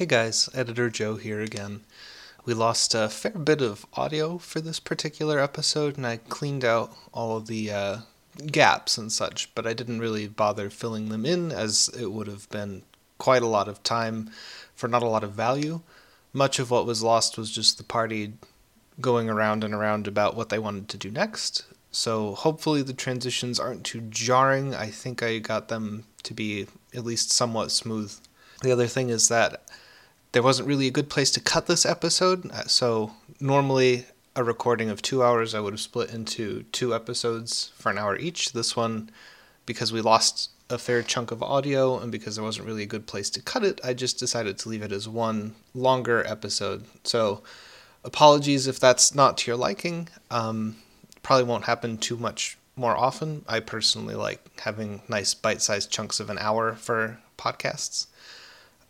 Hey guys, Editor Joe here again. We lost a fair bit of audio for this particular episode, and I cleaned out all of the uh, gaps and such, but I didn't really bother filling them in as it would have been quite a lot of time for not a lot of value. Much of what was lost was just the party going around and around about what they wanted to do next. So hopefully the transitions aren't too jarring. I think I got them to be at least somewhat smooth. The other thing is that there wasn't really a good place to cut this episode. uh, So normally a recording of two hours, I would have split into two episodes for an hour each. This one, because we lost a fair chunk of audio and because there wasn't really a good place to cut it, I just decided to leave it as one longer episode. So apologies if that's not to your liking. Um, probably won't happen too much more often. I personally like having nice bite sized chunks of an hour for podcasts.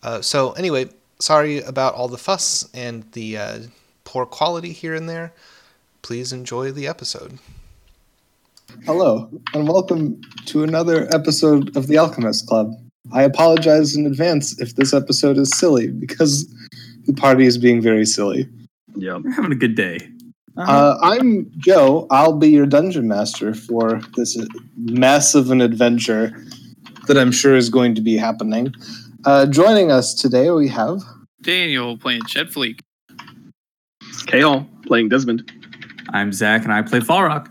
Uh, so, anyway, sorry about all the fuss and the uh, poor quality here and there. Please enjoy the episode. Hello, and welcome to another episode of the Alchemist Club. I apologize in advance if this episode is silly because the party is being very silly. Yeah, We're having a good day. Uh, I'm Joe. I'll be your dungeon master for this mess of an adventure that I'm sure is going to be happening. Uh, joining us today, we have Daniel playing Chet Fleek. Kale playing Desmond. I'm Zach, and I play Fall Rock.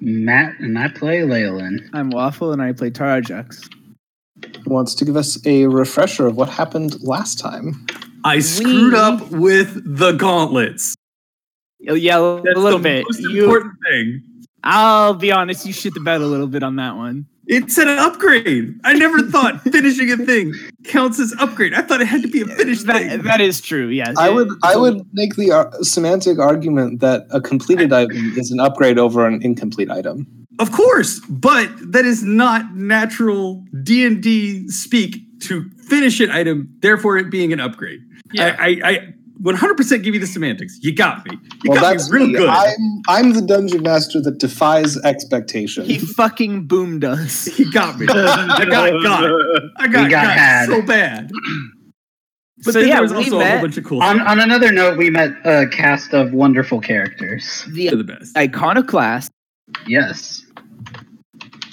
Matt and I play Leyland. I'm Waffle and I play Tarajux. who wants to give us a refresher of what happened last time. I screwed up with the gauntlets. Oh, Yeah, a That's little the bit. most You, important thing. I'll be honest, you shit the bed a little bit on that one. It's an upgrade. I never thought finishing a thing counts as upgrade. I thought it had to be a finished That, thing. that is true. Yes, I would I would make the ar- semantic argument that a completed item is an upgrade over an incomplete item. Of course, but that is not natural D and D speak to finish an item. Therefore, it being an upgrade. Yeah. I, I, I 100% give you the semantics. You got me. You well, got that's me real me. good. I'm I'm the dungeon master that defies expectation. He fucking boomed us. He got me. I got got. I got, We got got had. so bad. But So, then yeah, there was we also a whole bunch of cool on, stuff. on another note, we met a cast of wonderful characters. The They're the best. iconoclast. Yes.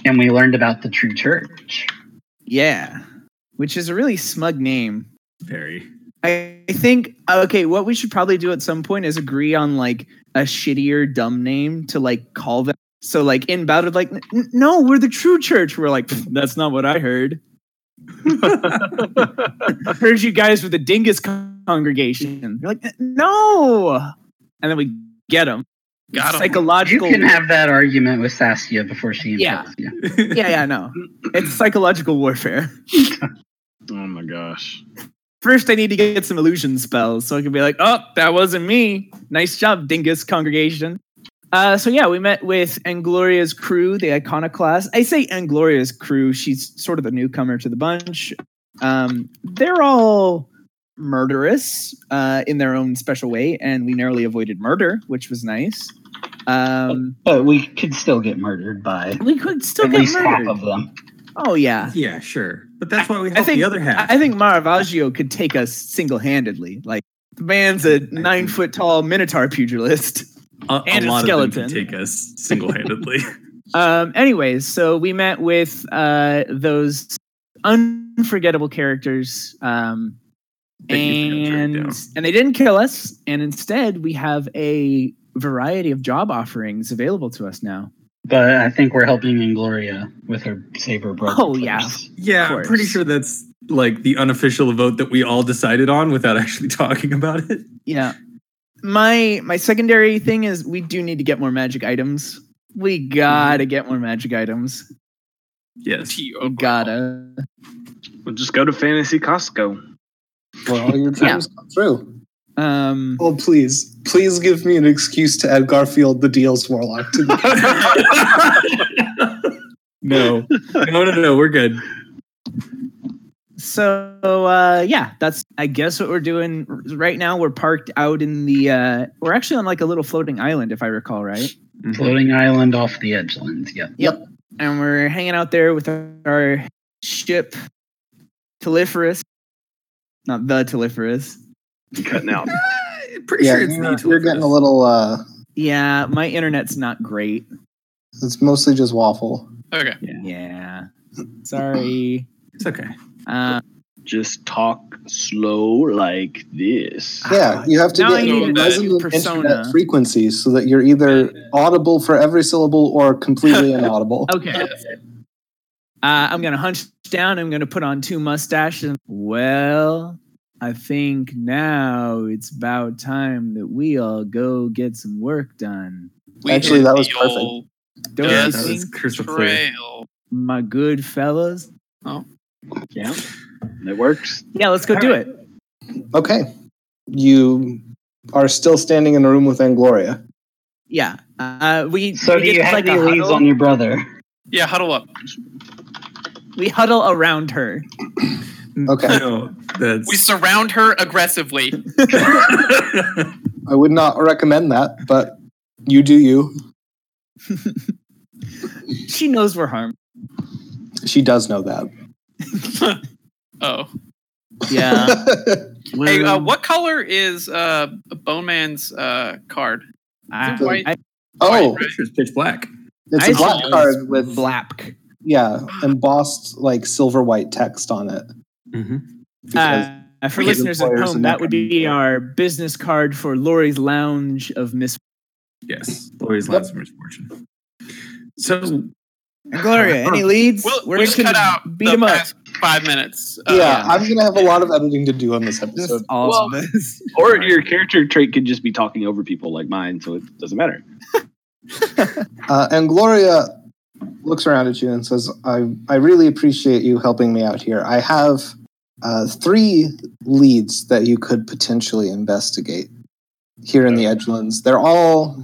And we learned about the true church. Yeah, which is a really smug name. Very. I I think okay, what we should probably do at some point is agree on like a shittier dumb name to like call them. So like in battle, like "N- n- no, we're the true church. We're like that's not what I heard. I heard you guys were the dingus congregation. You're like no, and then we get them. Got You Psychological. You can have that argument with Saskia before she Yeah. you. yeah, yeah, no. It's psychological warfare. Oh my gosh. First, I need to get some illusion spells so I can be like, oh, that wasn't me. Nice job, Dingus congregation. Uh, so, yeah, we met with Angloria's crew, the iconoclast. I say Angloria's crew. She's sort of the newcomer to the bunch. Um, they're all murderous uh, in their own special way, and we narrowly avoided murder, which was nice. Um, But we could still get murdered by we could still at get least half murdered. of them. Oh, yeah. yeah, sure. But that's why we I help think the other half. I think Maravaggio could take us single handedly. Like the man's a nine foot tall Minotaur pugilist. a, and a lot of them skeleton. can take us single handedly. Um, anyways, so we met with uh, those unforgettable characters, um, That you forgot to write and and they didn't kill us. And instead, we have a variety of job offerings available to us now. But I think we're helping Ingloria with her saber broken. Oh, yeah. flips. yeah, I'm pretty sure that's like the unofficial vote that we all decided on without actually talking about it. Yeah. My my secondary thing is we do need to get more magic items. We gotta get more magic items. Yes. you gotta. We'll just go to Fantasy Costco. Where all your dreams come true. Um, Oh please, please give me an excuse to add Garfield the Deals Warlock to the no. No, no, no. We're good. so uh, yeah, that's I guess what we're doing right now. We're parked out in the. Uh, we're actually on like a little floating island, if I recall right. Mhm. Floating island off the edgelands. Yep. Yep. And we're hanging out there with our ship, Telephorus, not the Telephorus. You cutting out. Pretty Yeah, sure it's you're, the you're getting a little. uh Yeah, my internet's not great. It's mostly just waffle. Okay. Yeah. Sorry. It's okay. Uh, Just talk slow like this. Yeah, you have to Now get I a resonant persona. internet frequencies so that you're either audible for every syllable or completely inaudible. okay. Uh, I'm gonna hunch down. I'm gonna put on two mustaches. And, well, I think now it's about time that we all go get some work done. We Actually, that was perfect. old Don't Yeah, you that was crystal clear. trail. my good fellas? Oh, yeah, it works. Yeah, let's go All do right. it. Okay. You are still standing in a room with Angloria. Yeah. Uh, we So we do you have like any a leads on your brother? Yeah, huddle up. We huddle around her. Okay. No, that's We surround her aggressively. I would not recommend that, but you do you. She knows we're harmed. She does know that. Oh. Yeah. Hey, uh, what color is uh Bone Man's uh card? I, White. I, oh, It's pitch black. it's I a black card with black. yeah embossed like silver white text on it. Mm-hmm. Uh, for listeners at home, that would be our business card for Lori's Lounge of Miss Yes, Lori's Lounge of misfortune. So Gloria. Any leads? We'll, We're we'll just gonna cut out beat the him up. five minutes. Uh, yeah, I'm gonna have a lot of editing to do on this episode. all of this. Or your character trait could just be talking over people like mine, so it doesn't matter. Uh, and Gloria looks around at you and says, I, I really appreciate you helping me out here. I have uh, three leads that you could potentially investigate here in the Edgelands. They're all,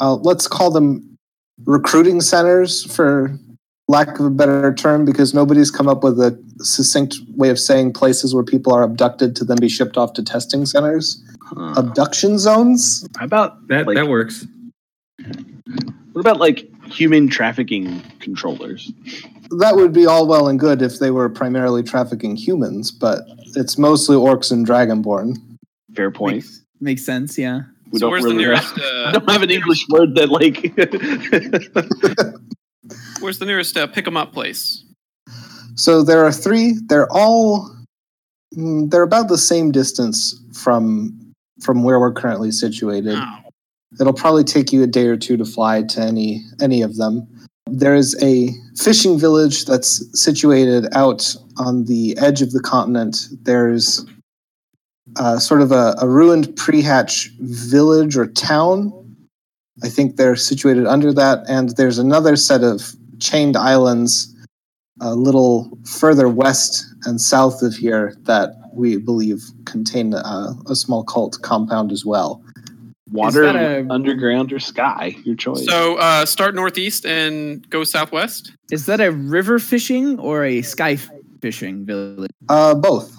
uh, let's call them recruiting centers for lack of a better term, because nobody's come up with a succinct way of saying places where people are abducted to then be shipped off to testing centers. Huh. Abduction zones? How about that Like- that works. What about like human trafficking controllers? that would be all well and good if they were primarily trafficking humans, but it's mostly orcs and dragonborn. Fair point. Makes, makes sense. Yeah. We So don't where's really the nearest? have, Uh, I don't have an English word that like. where's the nearest uh, pick 'em up place? So there are three. They're all mm, they're about the same distance from from where we're currently situated. Oh. It'll probably take you a day or two to fly to any any of them. There is a fishing village that's situated out on the edge of the continent. There's uh, sort of a, a ruined pre-hatch village or town. I think they're situated under that, and there's another set of chained islands a little further west and south of here that we believe contain uh, a small cult compound as well. Water, a- underground, or sky? Your choice. So uh, start northeast and go southwest. Is that a river fishing or a sky fishing village? Uh, both.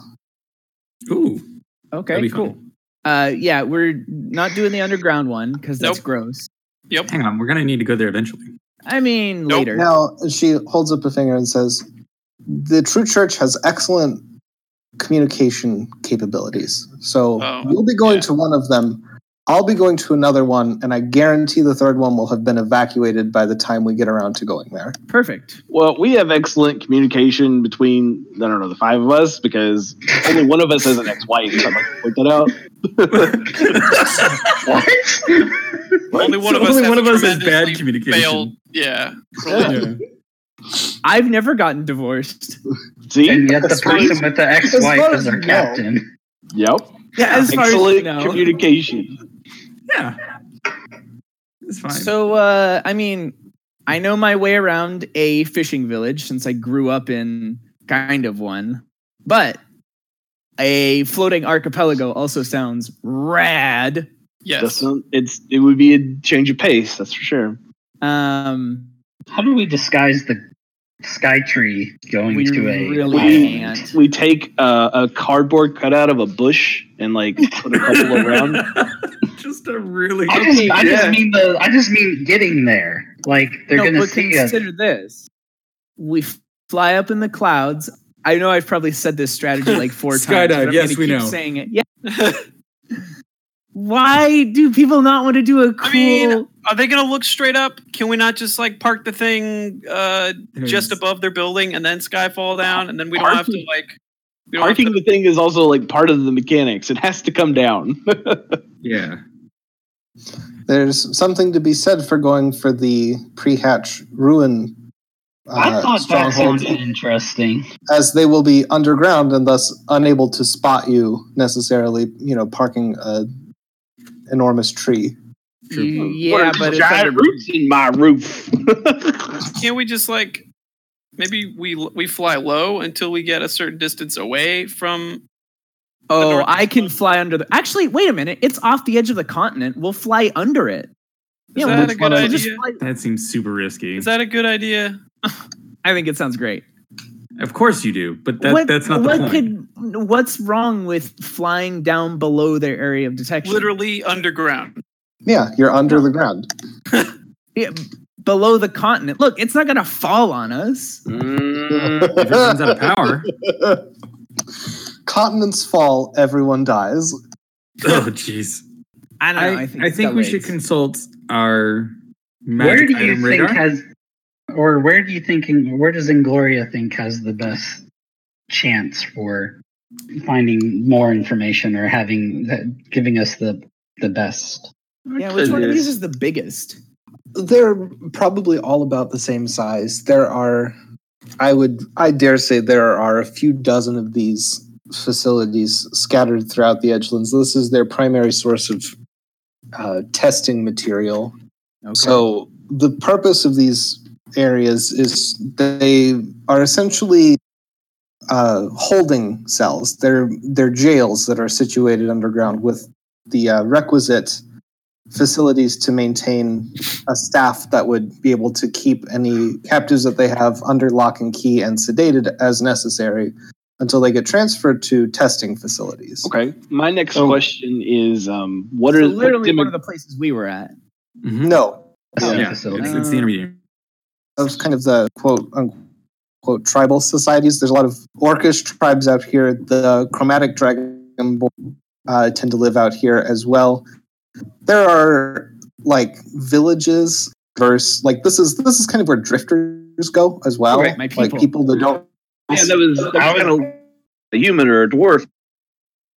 Ooh, Okay, that'd be cool. fun. Uh, yeah, we're not doing the underground one because that's Nope. gross. Yep. Hang on, we're gonna need to go there eventually. I mean, Nope. later. Now she holds up a finger and says, "The True Church has excellent communication capabilities. So Oh, you'll be going yeah. to one of them. I'll be going to another one, and I guarantee the third one will have been evacuated by the time we get around to going there." Perfect. Well, we have excellent communication between I don't know the five of us because only one of us has an ex-wife. So I'd like to point that out. Only one So of us only has one of us has bad communication. Failed. Yeah. Yeah. I've never gotten divorced. See, And yet the As far person with the ex-wife far is as our captain. yep, Yeah, as far as excellent you know. communication. Yeah, it's fine. So, uh, I mean, I know my way around a fishing village since I grew up in kind of one, but a floating archipelago also sounds rad. Yes. Doesn't- it's it would be a change of pace, that's for sure. Um, How do we disguise the sky tree going we to a really We- can't. We take uh, a cardboard cutout of a bush and like put a couple around. just a really I just, I just mean the. I just mean getting there. Like they're no, gonna but see us. consider this: we fly up in the clouds I know I've probably said this strategy like four times. Skydive, but I'm yes, gonna we keep know. Saying it. Yeah. Why do people not want to do a cool? I mean, are they going to look straight up? Can we not just like park the thing uh, just above their building and then skyfall down, and then we don't have to like. We don't Parking to, the thing is also like part of the mechanics. It has to come down. Yeah. There's something to be said for going for the pre-hatch ruin I uh, thought that stronghold, sounded interesting. as they will be underground and thus unable to spot you necessarily. You know, parking a enormous tree. Y- What yeah, are but these it's giant under- roots in my roof. can't we just like maybe we we fly low until we get a certain distance away from? oh, I can fly under the. Actually, wait a minute. It's off the edge of the continent. We'll fly under it. Is yeah, that we'll, a good idea? fly- That seems super risky. Is that a good idea? I think it sounds great. of course you do, but that, what, that's not the what point. could what's wrong with flying down below their area of detection? Literally underground. Yeah, you're under the ground. Yeah, below the continent. Look, it's not gonna fall on us. Mm, if it runs out of power. Continents fall, everyone dies. Oh, jeez. I don't I, know. I I think, think, we should consult our where magic do you item think radar. has, or where do you think, where does Ingloria think has the best chance for finding more information or having giving us the the best? Yeah, which one of these is the biggest? They're probably all about the same size. There are, I would, I dare say, there are a few dozen of these facilities scattered throughout the Edgelands. This is their primary source of uh, testing material. Okay. So the purpose of these areas is they are essentially uh, holding cells. They're they're jails that are situated underground with the uh, requisite facilities to maintain a staff that would be able to keep any captives that they have under lock and key and sedated as necessary until they get transferred to testing facilities. okay. My next Oh. question is, um, what So are literally what one of the places we were at. Mhm. No, Testing Yeah, it's, it's the intermediate. of kind of the quote unquote tribal societies. There's a lot of orcish tribes out here. The chromatic dragon uh, tend to live out here as well. There are like villages versus like this is this is kind of where drifters go as well. Right, my Like people. people that don't. yeah, that was, that was kind of a human or a dwarf.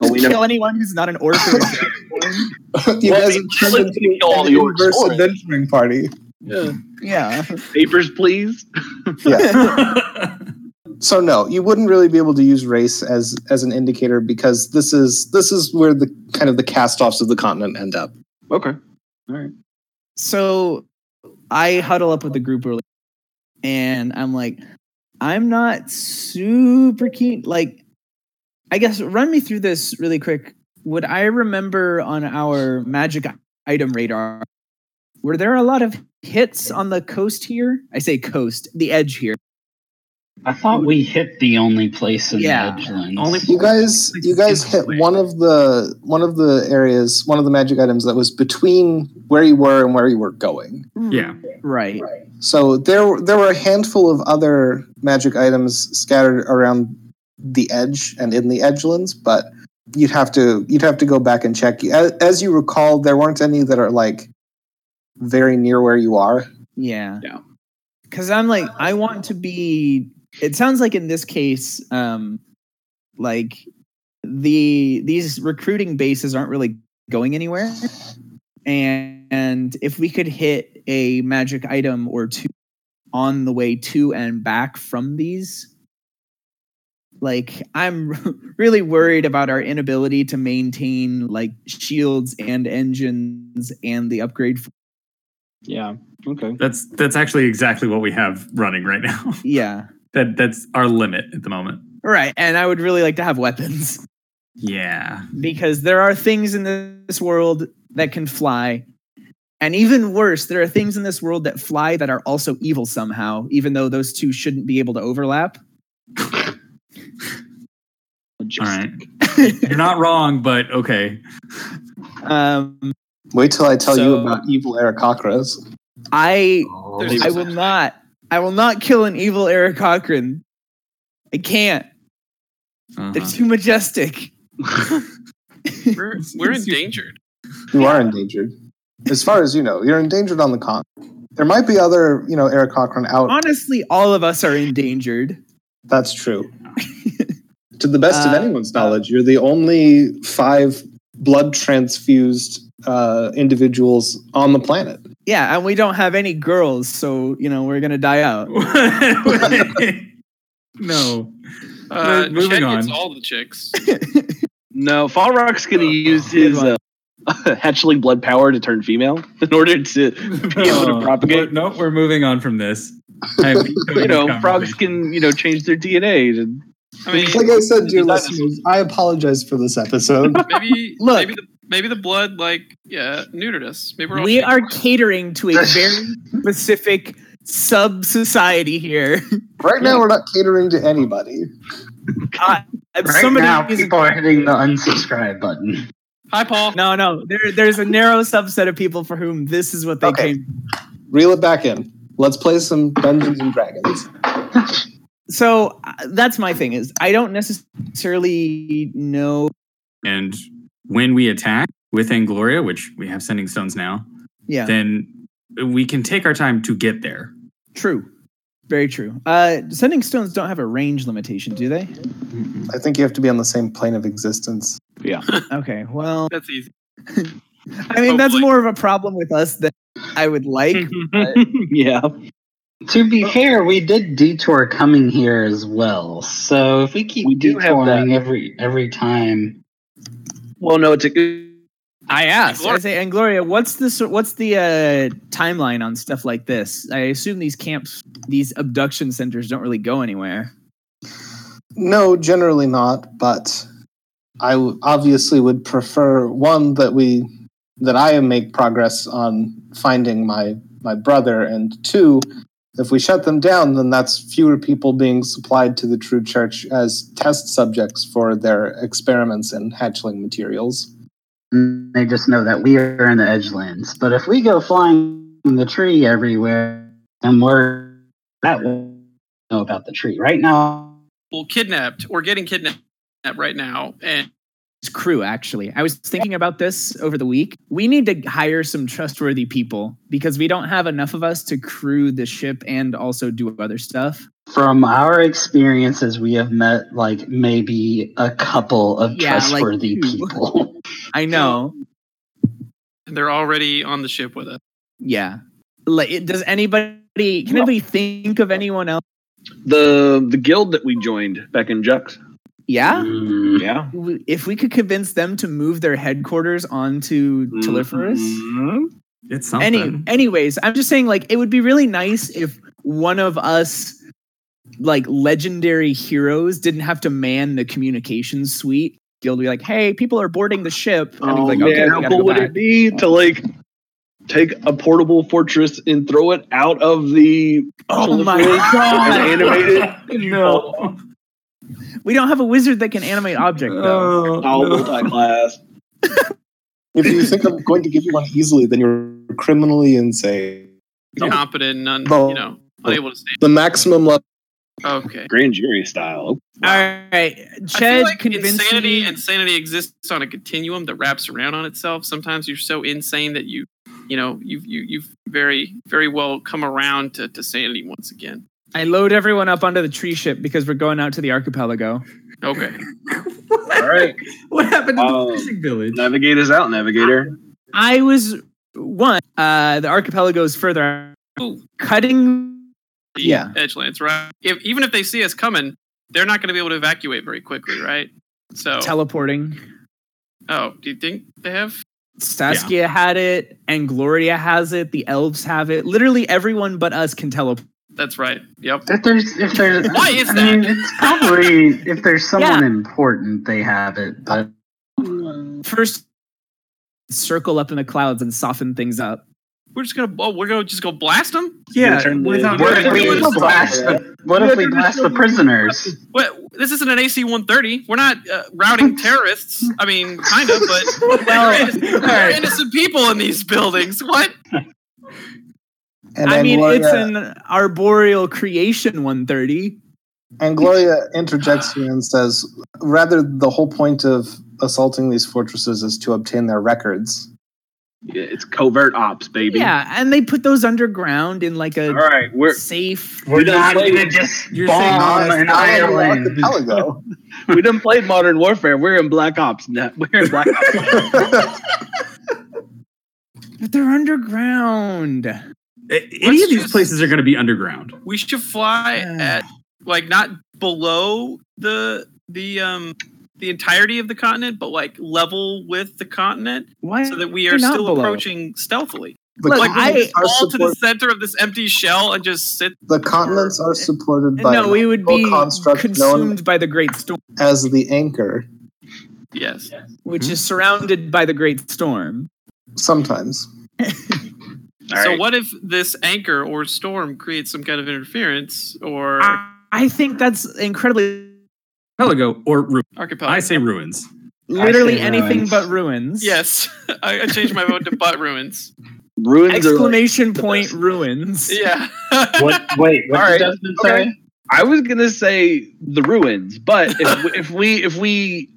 We Kill never, anyone who's not an orc or a dragonborn. you Well, guys I have mean, turned let's into kill all an the orcs inverse adventuring party. yeah. Yeah. Papers, please. Yeah. so no, you wouldn't really be able to use race as as an indicator because this is this is where the kind of the cast-offs of the continent end up. Okay. All right. So I huddle up with the group early and I'm like, I'm not super keen. Like, I guess run me through this really quick. Would I remember on our magic item radar, were there a lot of hits on the coast here? I say coast, the edge here. I thought we hit the only place in Yeah. the Edgelands. Only- You guys you guys hit one of the one of the areas, one of the magic items that was between where you were and where you were going. Hmm. yeah. Right. So there there were a handful of other magic items scattered around the edge and in the edgelands, but you'd have to you'd have to go back and check. As, as you recall, there weren't any that are like very near where you are. Yeah. Yeah. Cause I'm like, I want to be it sounds like in this case, um, like the these recruiting bases aren't really going anywhere. And, and if we could hit a magic item or two on the way to and back from these, like I'm really worried about our inability to maintain like shields and engines and the upgrade. Yeah. Okay. That's that's actually exactly what we have running right now. Yeah. That that's our limit at the moment. Right. And I would really like to have weapons Yeah. because there are things in this world that can fly. And even worse, there are things in this world that fly that are also evil somehow, even though those two shouldn't be able to overlap. All right. You're not wrong, but okay. Um, Wait till I tell you about evil Aarakocras. I There's- I will not I will not kill an evil Aarakocra. I can't. Uh-huh. They're too majestic. We're we're endangered. You are endangered. As far as you know, you're endangered on the con. There might be other, you know, Aarakocra out. Honestly, all of us are endangered. That's true. to the best of Uh, anyone's knowledge, you're the only five blood transfused uh, individuals on the planet. Yeah, and we don't have any girls, so you know we're gonna die out. no. Uh, Moving Chet on. gets all the chicks. No, Fall Rock's going to use his uh, hatchling blood power to turn female in order to be able Oh, to propagate. No, we're moving on from this. You know, frogs can you know change their DNA. To, I mean, Like I said, dear listeners, I apologize for this episode. maybe Look. maybe the maybe the blood like yeah neutered us. Maybe we're we shit. are catering to a very specific sub society here. right now, we're not catering to anybody. Uh, Right somebody now, is- people are hitting the unsubscribe button. Hi, Paul. no, no. There, there's a narrow subset of people for whom this is what they Okay. came. Reel it back in. Let's play some Dungeons and Dragons. So uh, that's my thing is I don't necessarily know. And when we attack with Angloria, which we have sending stones now, Yeah, then we can take our time to get there. true. Very true. Uh, sending stones don't have a range limitation, do they? I think you have to be on the same plane of existence. Yeah. okay, well, That's easy. I mean that's more of a problem with us than I would like. yeah, To be fair, we did detour coming here as well. So if we keep We do have detouring every every time, well, no, it's a I asked. I Gloria- say, and Gloria, what's the sor- what's the uh, timeline on stuff like this? I assume these camps, these abduction centers, don't really go anywhere. No, generally not, but I w- obviously would prefer one that we that I make progress on finding my my brother, and two, if we shut them down, then that's fewer people being supplied to the True Church as test subjects for their experiments in hatchling materials. they just know that we are in the Edgelands. But if we go flying in the tree everywhere, and we're that will know about the tree right now. Well, kidnapped. We're getting kidnapped right now, and It's crew, actually. I was thinking about this over the week. We need to hire some trustworthy people because we don't have enough of us to crew the ship and also do other stuff. From our experiences, we have met like maybe a couple of Yeah, trustworthy two. people. I know. they're already on the ship with us. Yeah. Like, does anybody? Can anybody think of anyone else? the the guild that we joined back in Jux. Yeah. Mm, Yeah, If we could convince them to move their headquarters onto Telephorus. Mhm. It's something. Any, anyways, I'm just saying, like, it would be really nice if one of us, like, legendary heroes, didn't have to man the communications suite. Guild would be like, hey, people are boarding the ship. And Oh like, man, okay, we how cool would back. it be to like take a portable fortress and throw it out of the Oh my god! and animate it? no. We don't have a wizard that can animate object though. Oh, Oh, no. multi-class. If you think I'm going to give you one easily, then you're criminally insane. Incompetent and un, Well- you know unable to stand. The maximum level. Okay. Grand jury style. Oh, All right, I feel like insanity me. and sanity exists on a continuum that wraps around on itself. Sometimes you're so insane that you, you know, you've you, you've very very well come around to, to sanity once again. I load everyone up onto the tree ship because we're going out to the archipelago. Okay. All right, What happened to Um, the fishing village? navigators out, navigator. I was one. Uh, the archipelago is further Ooh. cutting. The Yeah. Edgelands, right? If, even if they see us coming, they're not going to be able to evacuate very quickly, right? So, teleporting. oh, do you think they have? Saskia had it, and Gloria has it. The elves have it. Literally everyone but us can teleport. That's right. Yep. If there's if there's Why is I mean, it's probably if there's someone Yeah. important they have it, but First, circle up in the clouds and soften things up. We're just gonna. Oh, we're gonna just go blast them. yeah, without what if We're we doing blast the, what if we blast the prisoners? What? This isn't an AC 130. We're not uh, routing terrorists. I mean, kind of, but there are innocent, there are innocent people in these buildings. What? And I mean, Gloria- it's an arboreal creation 130. And Gloria interjects here and says, rather, the whole point of assaulting these fortresses is to obtain their records. Yeah, it's covert ops, baby. Yeah, and they put those underground in like a All right, we're safe. We're not played- gonna just You're saying bomb Not- an not on the island. archipelago. we done played Modern Warfare. We're in Black Ops. now. We're in Black Ops. But they're underground. A- Any of these just- places are going to be underground. We should fly Yeah. at like not below the the um the entirety of the continent, but like level with the continent, Why? so that we They're still below. approaching stealthily. The Like continents I- are fall to the center of this empty shell and just sit. the continents are supported by no, we would be construct consumed by the Great Storm, as the anchor. Yes. which is surrounded by the Great Storm. Sometimes. All so right. what if this anchor or storm creates some kind of interference or I, I think that's incredibly, Pelago or ru- archipelago? I say ruins. literally say anything ruins. but ruins. yes. I, I changed my vote to butt ruins. Ruins are like, Exclamation point ruins. Yeah. What? Wait, what All right, did Desmond okay. say? I was gonna say the ruins, but if, we- if we if we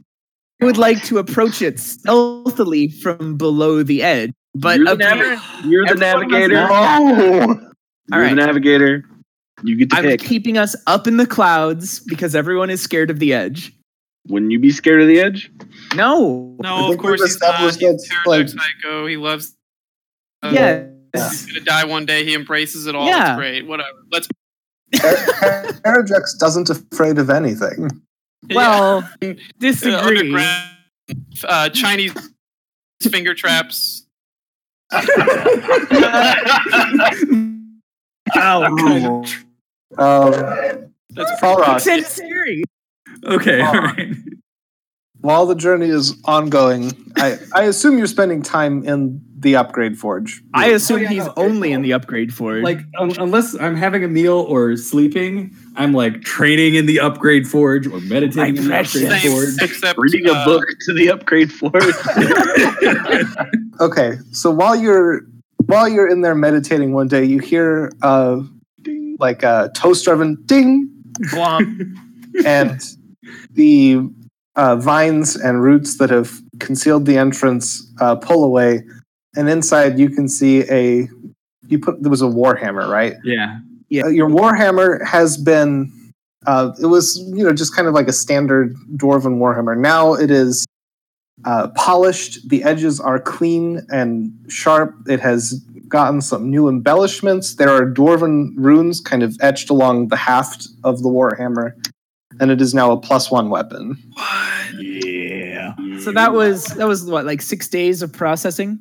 I would like to approach it stealthily from below the edge, but you're the, apparently navi- you're the everyone has navigator, No. you're All right. the navigator. You get to I'm pick. keeping us up in the clouds because everyone is scared of the edge. Wouldn't you be scared of the edge? No. No, of course he's not. He's that's, a pterodactyl like- psycho. He loves. uh, yes. He's gonna die one day. He embraces it all. Yeah. It's great. Whatever. Let's. Parajex doesn't afraid of anything. Well, Uh, disagree. underground, uh, Chinese finger traps. Oh, Um, That's Falrock, Said scary. Okay, Oh. all right. while the journey is ongoing, I, I assume you're spending time in the upgrade forge. I assume Oh, yeah, he's no, only it's- in the upgrade forge. Like un- unless I'm having a meal or sleeping, I'm like training in the upgrade forge or meditating My in the upgrade same, forge. except Reading a uh, book to the upgrade forge. Okay, so while you're while you're in there meditating one day, you hear uh like a toast oven ding, Glomp. and the uh, vines and roots that have concealed the entrance uh, pull away, and inside you can see a you put there was a warhammer, right? Yeah. Yeah. Uh, your warhammer has been uh, it was you know just kind of like a standard dwarven warhammer. Now it is uh, polished. The edges are clean and sharp. It has gotten some new embellishments. There are dwarven runes kind of etched along the haft of the warhammer, and it is now a plus one weapon. What? Yeah. so that was that was what like six days of processing.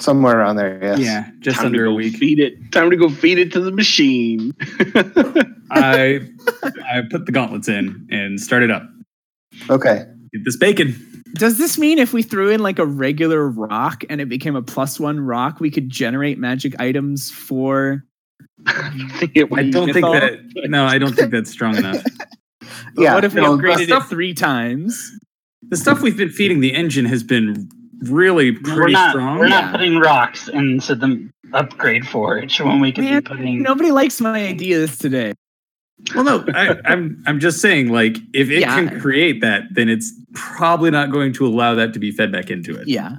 Somewhere around there, yes. Yeah. Just Time under a week. Feed it. Time to go feed it to the machine. I I put the gauntlets in and started up. Okay. Get this bacon. Does this mean if we threw in like a regular rock and it became a plus one rock, we could generate magic items for? I don't think that. No, I don't think that's strong enough. Yeah. what if we no, upgraded stuff- it three times? The stuff we've been feeding the engine has been really we're pretty not. strong. We're Yeah. not putting rocks into the upgrade forge when we could Man, be putting. Nobody likes my ideas today. Well, no, I, I'm I'm just saying, like, if it Yeah. can create that, then it's probably not going to allow that to be fed back into it. Yeah.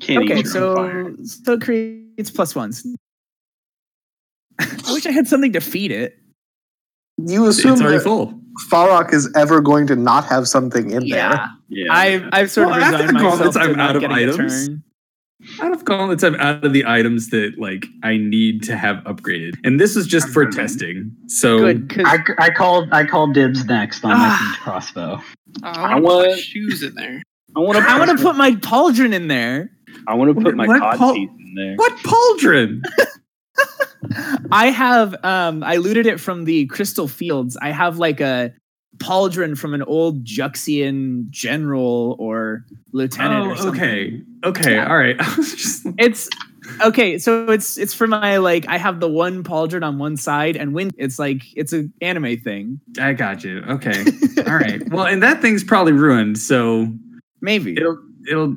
Can't Okay, eat your own fire. so so it creates plus ones. I wish I had something to feed it. You assume It's assume already that full. Falrock is ever going to not have something in there. Yeah, yeah. I've I've sort of Well, after resigned the myself to I'm not out of items. Out of gauntlets, I'm out of the items that like I need to have upgraded, and this is just for testing. So Good, I, I called. I called dibs next on my Ah. crossbow. Oh, I I want to put shoes in there. I want to. I want to put my pauldron in there. I want to put my What cod pul- teeth in there. what pauldron? I have um I looted it from the Crystal Fields. I have like a pauldron from an old Juxian general or lieutenant or Oh, something. okay, okay, Yeah. all right. Just It's okay, so it's it's for my like I have the one pauldron on one side and when it's like it's an anime thing. I got you. Okay, all right. Well, and that thing's probably ruined, so Maybe. it'll it'll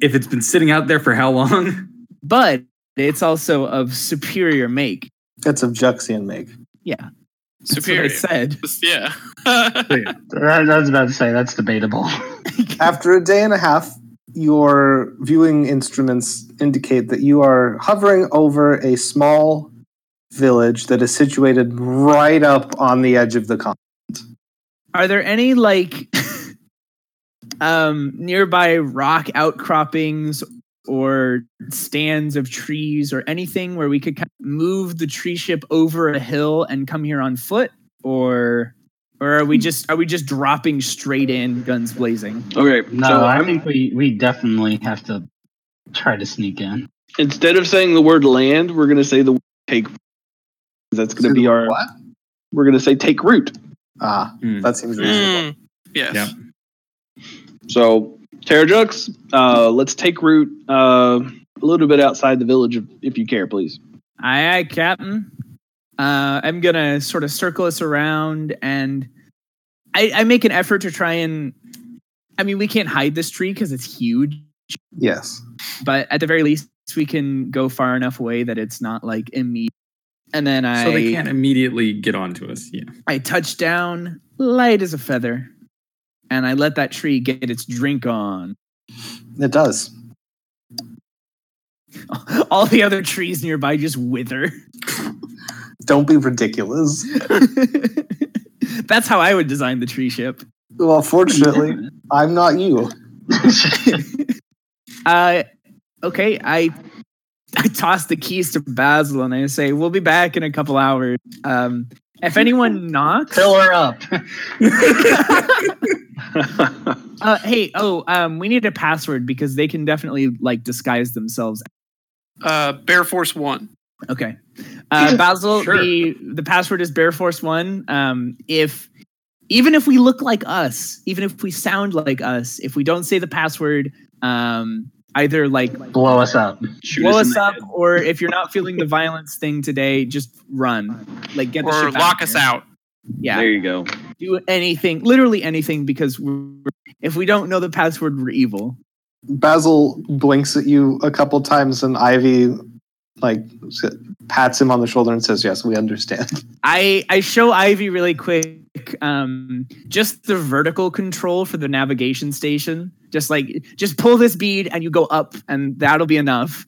if it's been sitting out there for how long? but it's also of superior make. It's of Juxian make. Yeah. That's what I superior. said. Yeah. That, I was about to say that's debatable. After a day and a half, your viewing instruments indicate that you are hovering over a small village that is situated right up on the edge of the continent. Are there any like um nearby rock outcroppings or stands of trees or anything where we could kind of move the tree ship over a hill and come here on foot or or are we just are we just dropping straight in guns blazing Okay. No, so I I'm- think we we definitely have to try to sneak in. instead of saying the word land, we're gonna say the take. That's gonna be our. What? We're gonna say take root. Ah, Hmm. that seems reasonable. Mm, yes. Yeah. So Terrajux, uh, let's take root uh, a little bit outside the village, if, if you care, please. aye aye captain uh i'm gonna sort of circle us around and i i make an effort to try and i mean we can't hide this tree because it's huge Yes. but at the very least we can go far enough away that it's not like immediate and then i So they can't immediately get onto us. Yeah. i touch down light as a feather and i let that tree get its drink on It does. all the other trees nearby just wither Don't be ridiculous. that's how i would design the tree ship Well, fortunately, I'm not you. uh okay i i toss the keys to basil and i say we'll be back in a couple hours um if anyone knocks Fill her up. uh hey oh um we need a password because they can definitely like disguise themselves Uh, Bear Force One. okay uh basil Sure. the the password is bear force one um if even if we look like us even if we sound like us if we don't say the password um either like Blow us up. Shoot blow in us up head. or if you're not feeling the violence thing today just run like get the Or lock of us here. out. yeah There you go. do anything literally anything because we're, if we don't know the password we're evil Basil blinks at you a couple times, and Ivy like pats him on the shoulder and says, "Yes, we understand." I I show Ivy really quick um just the vertical control for the navigation station. Just like just pull this bead and you go up and that'll be enough.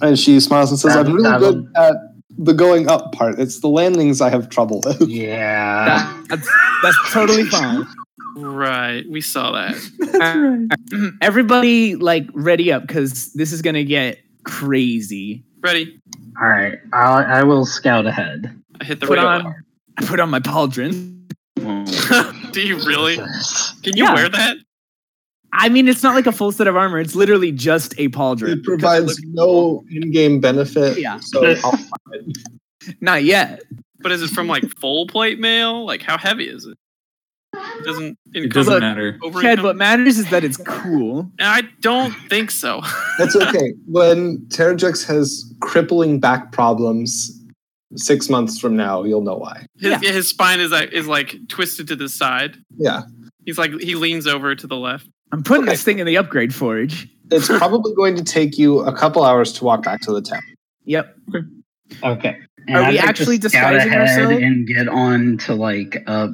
And she smiles and says, That- "I'm really good at the going up part. It's the landings I have trouble with." Yeah. That's that's totally fine. Right. We saw that. Uh, everybody like ready up cuz this is going to get crazy. Ready? All right. I'll, I will scout ahead. I hit the Put radio. on I put on my pauldron. Do you really? Can you Yeah. wear that? I mean it's not like a full set of armor. It's literally just a pauldron. It provides no in-game benefit. Yeah. So I'll- Not yet. But is it from like full plate mail? Like how heavy is it? It doesn't. It doesn't Look, matter. Over Chad, what matters is that it's cool. I don't think so. that's okay. When Terrajux has crippling back problems, six months from now, you'll know why. His, Yeah. his spine is like, is like twisted to the side. Yeah, He's like he leans over to the left. I'm putting Okay. this thing in the upgrade forge. it's probably going to take you a couple hours to walk back to the town. Yep. Okay. Are I'd we like to actually scout disguising ahead ourselves? And get on to like uh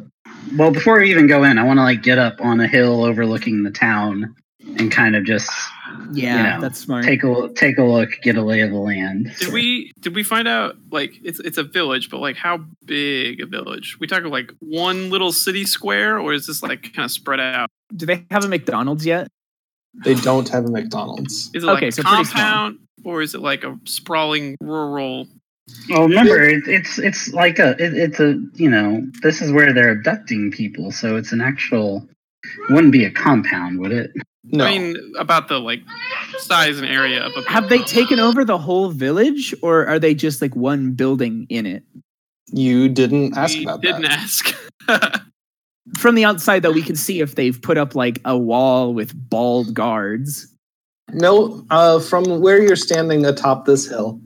well before we even go in, I want to like get up on a hill overlooking the town and kind of just Yeah, You know, that's smart. take a take a look, get a lay of the land. Did we did we find out like it's it's a village, but like how big a village? We talking like one little city square, or is this like kind of spread out? Do they have a McDonald's yet? They don't have a McDonald's. Is it Okay, like a so compound, or is it like a sprawling rural? Well, remember, it, it's it's like a it, it's a you know this is where they're abducting people, so it's an actual wouldn't be a compound, would it? No, I mean, about the like size and area of a. Have they taken over the whole village, or are they just like one building in it? you didn't ask We about didn't that. ask. From the outside, though, we can see if they've put up like a wall with bald guards. No, uh, from where you're standing atop this hill,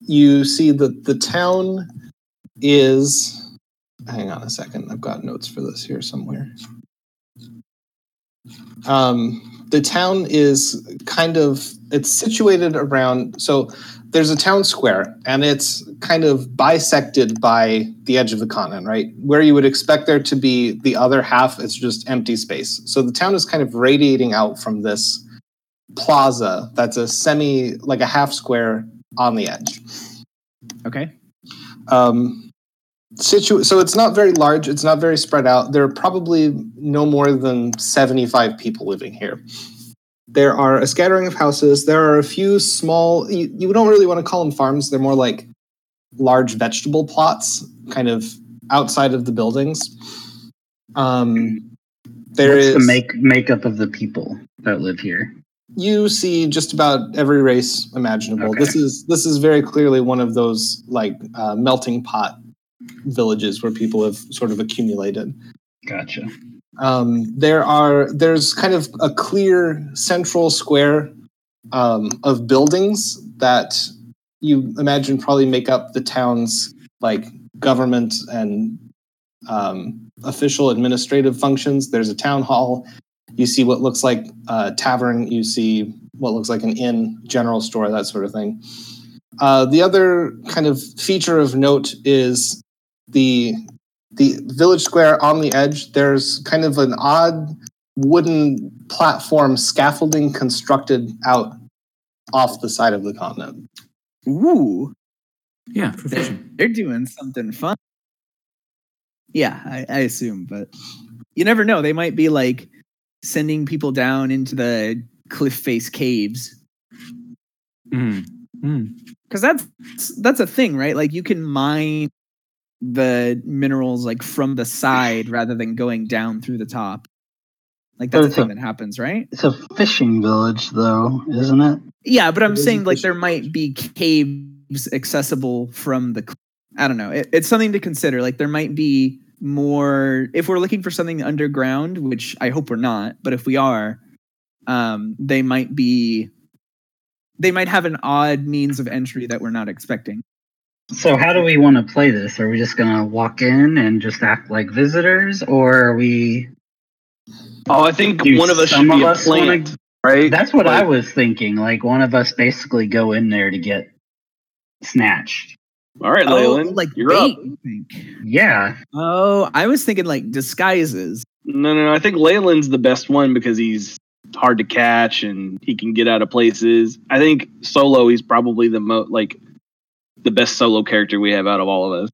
you see that the town is. Hang on a second. I've got notes for this here somewhere. Um, the town is kind of it's situated around. So there's a town square, and it's kind of bisected by the edge of the continent, right? Where you would expect there to be the other half, it's just empty space. So the town is kind of radiating out from this plaza that's a semi, like a half square on the edge. Okay. Um, situ- so it's not very large. It's not very spread out. There are probably no more than 75 people living here. There are a scattering of houses. There are a few small, you, you don't really want to call them farms. They're more like large vegetable plots, kind of outside of the buildings. Um, there What's is the make makeup of the people that live here? you see just about every race imaginable. Okay. This is this is very clearly one of those like uh, melting pot villages where people have sort of accumulated. Gotcha. Um, there are there's kind of a clear central square um, of buildings that you imagine probably make up the town's like government and um, official administrative functions. There's a town hall. You see what looks like a tavern. You see what looks like an inn, general store, that sort of thing. Uh, the other kind of feature of note is the the village square on the edge. There's kind of an odd wooden platform scaffolding constructed out off the side of the continent. Ooh, Yeah, for they're, fishing. they're doing something fun. Yeah, I, I assume, but you never know. They might be like sending people down into the cliff face caves Mm. Mm. because that's that's a thing, right? Like you can mine the minerals like from the side rather than going down through the top. Like that's a it's a- thing that happens, right? It's a fishing village, though, isn't it? Yeah, but I'm It is saying like there might be caves accessible from the. I don't know. It, it's something to consider. Like there might be more if we're looking for something underground, which I hope we're not. But if we are, um, they might be. They might have an odd means of entry that we're not expecting. So, how do we want to play this? Are we just gonna walk in and just act like visitors, or are we? Oh, I think one of us should some be a us wanna- right? That's what I was thinking. Like one of us basically go in there to get snatched. All right, Oh, Leyland, like you're bait, up. think? Yeah, Oh, I was thinking like disguises. No, no, no. I think Leyland's the best one because he's hard to catch and he can get out of places. I think solo, he's probably the most like the best solo character we have out of all of us.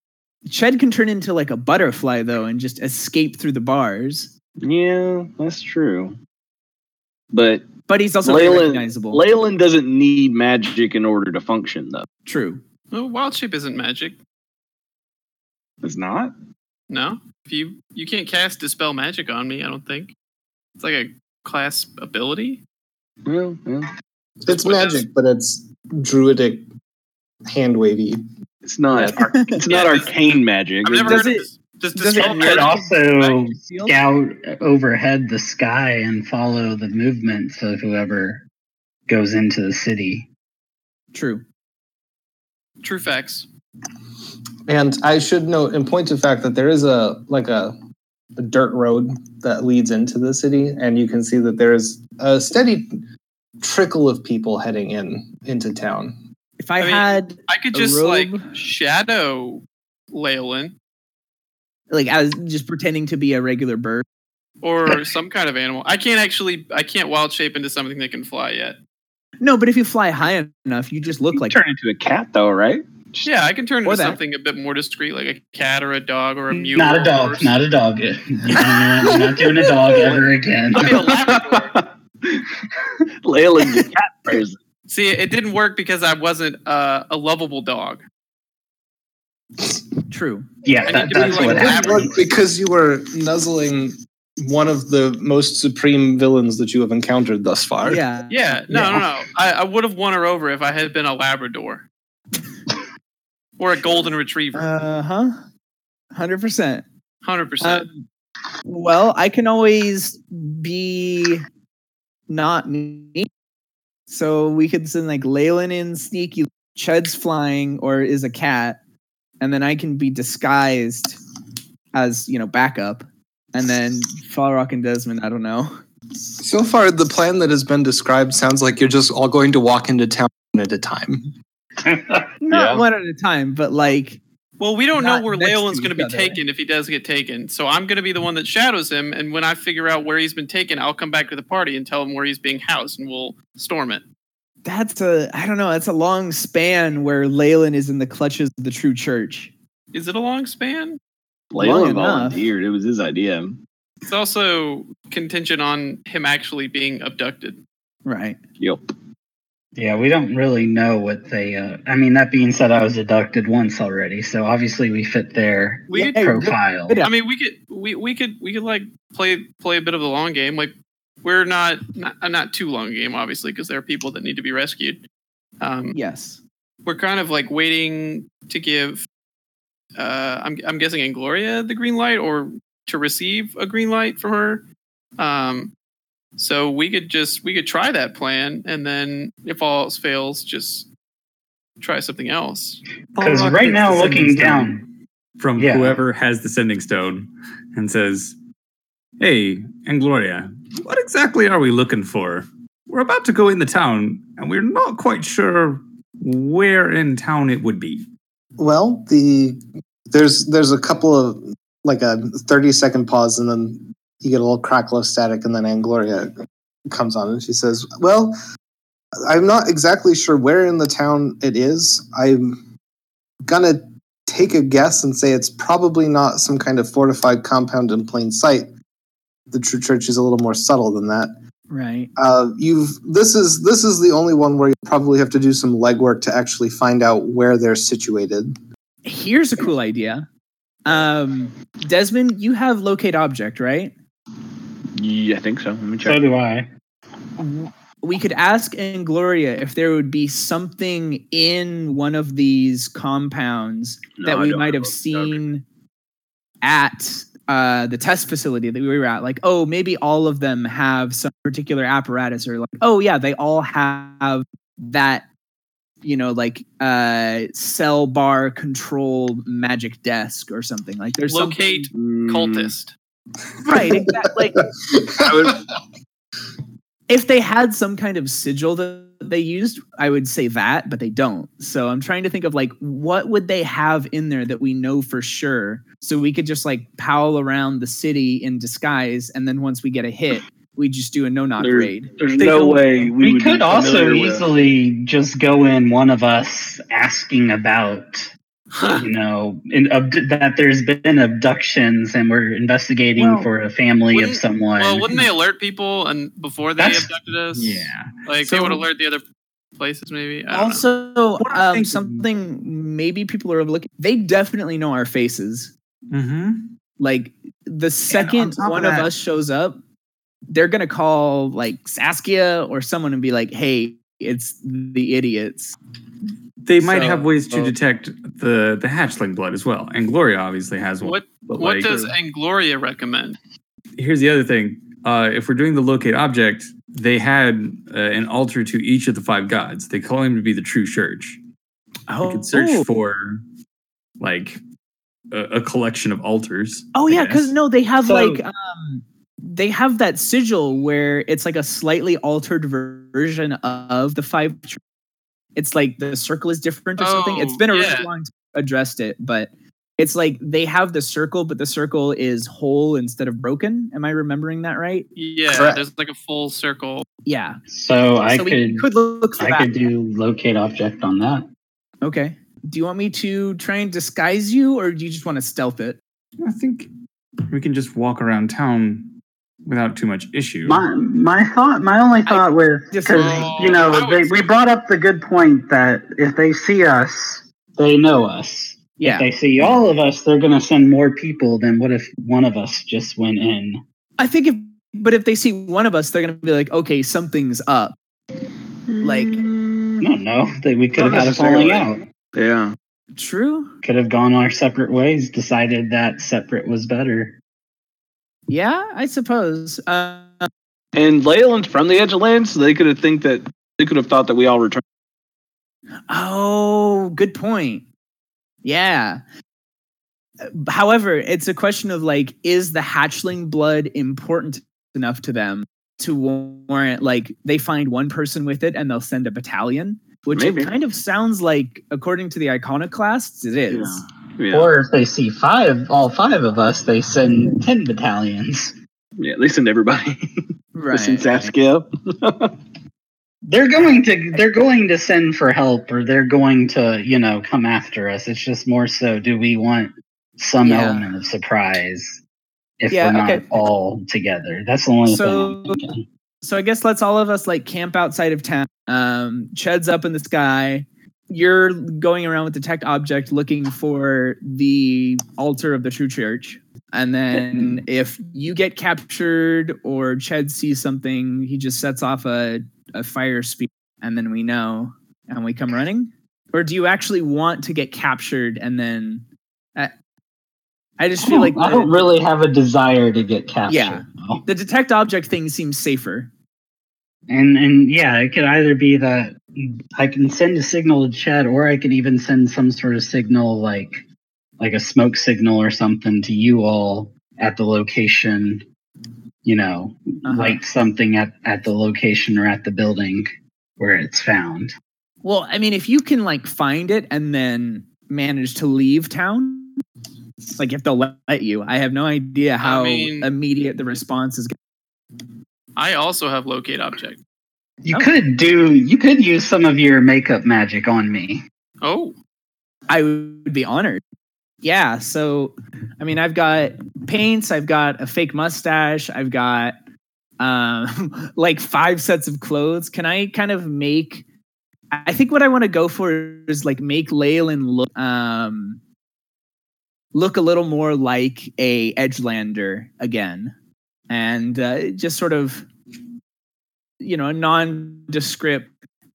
Ched can turn into like a butterfly though and just escape through the bars. Yeah, that's true. But But he's also very Leyland, recognizable. Leyland doesn't need magic in order to function, though. True. Well, wild shape isn't magic. It's not. No, if you you can't cast dispel magic on me, I don't think. It's like a class ability. Well, well, It's What is- magic, but it's druidic, hand wavy. it's not. ar- it's not Yeah, it's- arcane magic. I've never Does heard it- of this. Does does dispel it it could also scout overhead the sky and follow the movements of whoever goes into the city. True. True facts. And I should note, in point of fact, that there is a like a, a dirt road that leads into the city, and you can see that there is a steady trickle of people heading in into town. If I, I mean, had I could just robe? like shadow Leyland like I was just pretending to be a regular bird. or some kind of animal. I can't actually. I can't wild shape into something that can fly yet. No, but if you fly high enough, you just look You like turn into a cat, though, right? Yeah, I can turn Or into that. something a bit more discreet, like a cat or a dog or a mule. Not a dog. horse. Not a dog. You're not doing a dog ever again. I'll be a Labrador. Leyland's cat person. See, it didn't work because I wasn't uh, a lovable dog. true. Yeah, that, need to be that's like what a happened. because you were nuzzling one of the most supreme villains that you have encountered thus far. Yeah. Yeah, no, Yeah. no, no. I, I would have won her over if I had been a Labrador or a golden retriever. Uh huh. Hundred percent. Hundred percent. Um, well, I can always be not me. So we could send like Leyland in sneaky, Chud's flying or is a cat, and then I can be disguised as you know backup, and then Falrock and Desmond. I don't know. So far, the plan that has been described sounds like you're just all going to walk into town at a time. Not Yeah. one at a time, but like Well, we don't know where next Leyland's going to be other. taken if he does get taken. So I'm going to be the one that shadows him, and when I figure out where he's been taken, I'll come back to the party and tell him where he's being housed, and we'll storm it. that's a I don't know, that's a long span where Leyland is in the clutches of the true church. Is it a long span? Long Layla enough. volunteered. It was his idea. It's also contingent on him actually being abducted. Right. Yep. Yeah, we don't really know what they. Uh, I mean, that being said, I was abducted once already, so obviously we fit their We Yeah, could, profile. I mean, we could, we, we could, we could like play play a bit of the long game. Like we're not not, uh, not too long game, obviously, because there are people that need to be rescued. Um, Yes. we're kind of like waiting to give uh I'm I'm guessing Angloria the green light or to receive a green light from her. Um so we could just we could try that plan and then if all else fails just try something else. Because Pollock right now, looking stone down, from Yeah. whoever has the sending stone and says, Hey, Angloria, what exactly are we looking for? We're about to go in the town, and we're not quite sure where in town it would be. Well, the there's there's a couple of like a thirty second pause, and then you get a little crackle of static, and then Angloria comes on, and she says, "Well, I'm not exactly sure where in the town it is. I'm gonna take a guess and say it's probably not some kind of fortified compound in plain sight. The true church is a little more subtle than that. Right. Uh, you've this is this is the only one where you probably have to do some legwork to actually find out where they're situated." Here's a cool idea. Um Desmond, you have locate object, right? Yeah, I think so. Let me so do I. we could ask Angloria if there would be something in one of these compounds No, that we might have have a- seen at uh, the test facility that we were at. Like, oh, maybe all of them have some particular apparatus, or like, oh yeah, they all have that. You know, like uh, cell bar control magic desk or something. Like, there's Locate Mm, cultist. Something, right? Exactly. Like, would, if they had some kind of sigil that they used, I would say that, but they don't. So I'm trying to think of like what would they have in there that we know for sure, so we could just like prowl around the city in disguise, and then once we get a hit, we just do a no knock There- raid. there's They no don't- way we, We, would could be also with- easily just go in, one of us asking about, you know, in, abd- that there's been abductions and we're investigating Well, for a family of wouldn't- someone. Well, wouldn't they alert people and before they That's- abducted us? Yeah. Like they would alert the other places maybe. I. Also, I'm um, something maybe people are looking. They definitely know our faces. Mm-hmm. Like the second top of one of that- us shows up, they're gonna call like Saskia or someone and be like, "Hey, it's the idiots." They might So- have ways to so- detect the the hatchling blood as well, and Gloria obviously has one. What what like, does Angloria recommend? here's the other thing: uh, if we're doing the locate object, they had uh, an altar to each of the five gods. They call him to be the true church. Oh, We could search for like a, a collection of altars. Oh I yeah, because no, they have So- like um, they have that sigil where it's like a slightly altered ver- version of the five. Tr- It's like the circle is different or something. It's oh, been a yeah. really long time addressed it, but it's like they have the circle, but the circle is whole instead of broken. Am I remembering that right? Yeah, Correct. there's like a full circle. Yeah. so I could, could look for I that. could do locate object on that. Okay. Do you want me to try and disguise you, or do you just want to stealth it? I think we can just walk around town without too much issue. My my thought, my only thought was Just- because you know they, we brought up the good point that if they see us, they know us. Yeah. If they see all of us, they're going to send more people than what if one of us just went in. I think if, but if they see one of us, they're gonna be like, okay, something's up. Like, I don't know. They, we could have had a falling out. Yeah. true. Could have gone our separate ways. Decided that separate was better. Yeah, I suppose. Uh, And Leyland's from the edge of land, so they could have think that they could have thought that we all returned. oh, good point. Yeah. Uh, However, it's a question of like, is the hatchling blood important enough to them to warrant like they find one person with it and they'll send a battalion? which Maybe. it kind of sounds like, according to the iconoclasts, it is. Yeah. Or if they see five, all five of us, they send ten battalions. Yeah, they send everybody. Right. They send Saskia. They're going to they're going to send for help, or they're going to you know come after us. It's just more so, do we want some Yeah. element of surprise if Yeah, we're not okay. all together? That's the only So- thing. I'm. So I guess let's all of us like camp outside of town. Um, Ched's up in the sky. You're going around with the tech object looking for the altar of the true church. And then if you get captured or Ched sees something, he just sets off a, a fire speed and then we know and we come running? Or do you actually want to get captured and then I, I just feel like I the- don't really have a desire to get captured. Yeah. though. the detect object thing seems safer. And and yeah, it could either be that I can send a signal to Chet, or I could even send some sort of signal like like a smoke signal or something to you all at the location. You know, Uh-huh. light something at at the location or at the building where it's found. Well, I mean, if you can like find it and then manage to leave town, like if they'll let let you, I have no idea how mean- immediate the response is. I also have locate object. You Oh. could do you could use some of your makeup magic on me. Oh, I would be honored. Yeah. So, I mean, I've got paints, I've got a fake mustache, I've got um, like five sets of clothes. Can I kind of make? I think what I want to go for is like make Leyland look um look a little more like a Edgelander again, and uh, just sort of you know a nondescript,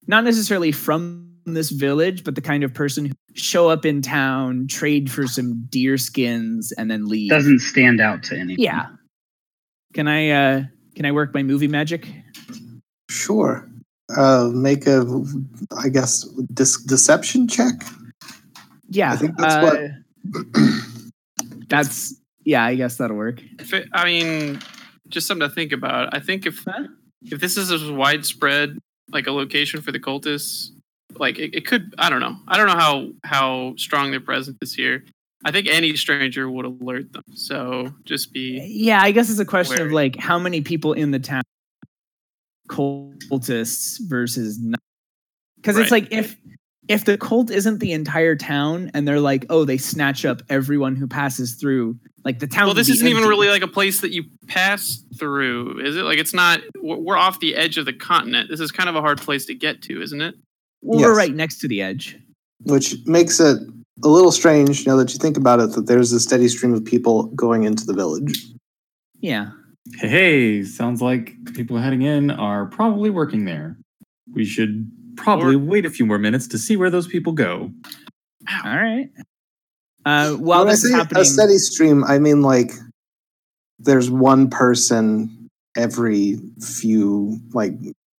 not necessarily from this village, but the kind of person who show up in town, trade for some deer skins, and then leave. Doesn't stand out to anyone. yeah. Can I uh can I work my movie magic? Sure. Uh, make a, I guess, dis- deception check. Yeah. I think that's uh, That's yeah, I guess that'll work. if it, I mean, just something to think about. I think if Huh? If this is a widespread like a location for the cultists, like it, it could. I don't know. I don't know how how strong their presence is here. I think any stranger would alert them. So just be Yeah, I guess it's a question of like how many people in the town cultists versus not. Because it's like if if the cult isn't the entire town and they're like, oh, they snatch up everyone who passes through, like the town. well, this isn't even really like a place that you pass through, is it? Like it's not. We're we're off the edge of the continent. This is kind of a hard place to get to, isn't it? Well, we're right next to the edge. which makes it a little strange now that you think about it that there's a steady stream of people going into the village. Yeah. Hey, hey, sounds like people heading in are probably working there. We should probably wait a few more minutes to see where those people go. All right. Uh, while when I this is say happening, a steady stream, I mean like there's one person every few like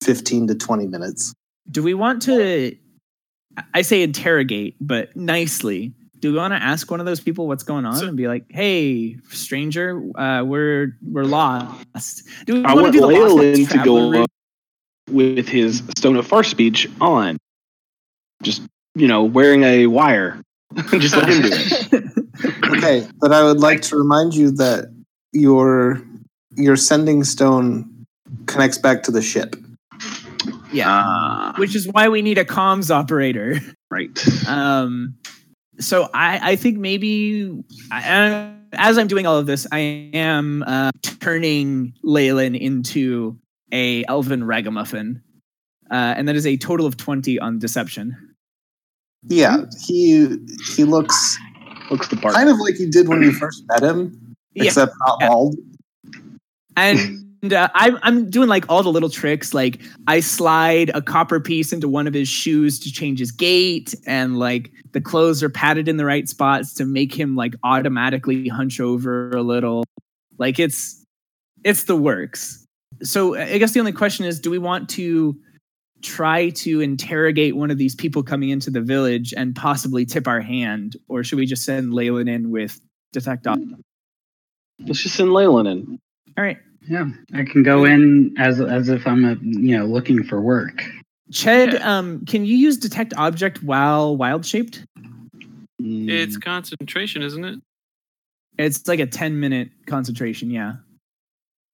15 to 20 minutes. do we want to? I say interrogate, but nicely. Do we want to ask one of those people what's going on So- and be like, "Hey, stranger, uh, we're we're lost." Do we I wanna do the Lost Leyland to go route? up with his Stone of Far speech on. Just, you know, wearing a wire. Just let him do it. Okay, but I would like to remind you that your your sending stone connects back to the ship. yeah, Ah, which is why we need a comms operator. right. Um, so I, I think maybe I, as I'm doing all of this, I am uh, turning Leyland into a elven ragamuffin, uh, and that is a total of twenty on deception. Yeah, he he looks Looks the part. kind of like he did when you first met him, Yeah. except not Yeah. bald. And uh, I'm I'm doing like all the little tricks. Like I slide a copper piece into one of his shoes to change his gait, and like the clothes are padded in the right spots to make him like automatically hunch over a little. Like it's it's the works. So I guess the only question is, do we want to try to interrogate one of these people coming into the village and possibly tip our hand, or should we just send Leyland in with detect? Op- Let's just send Leyland in. All right. Yeah, I can go in as as if I'm a you know looking for work. Ched, Yeah. um, can you use detect object while wild shaped? It's Mm. concentration, isn't it? It's like a 10 minute concentration. Yeah.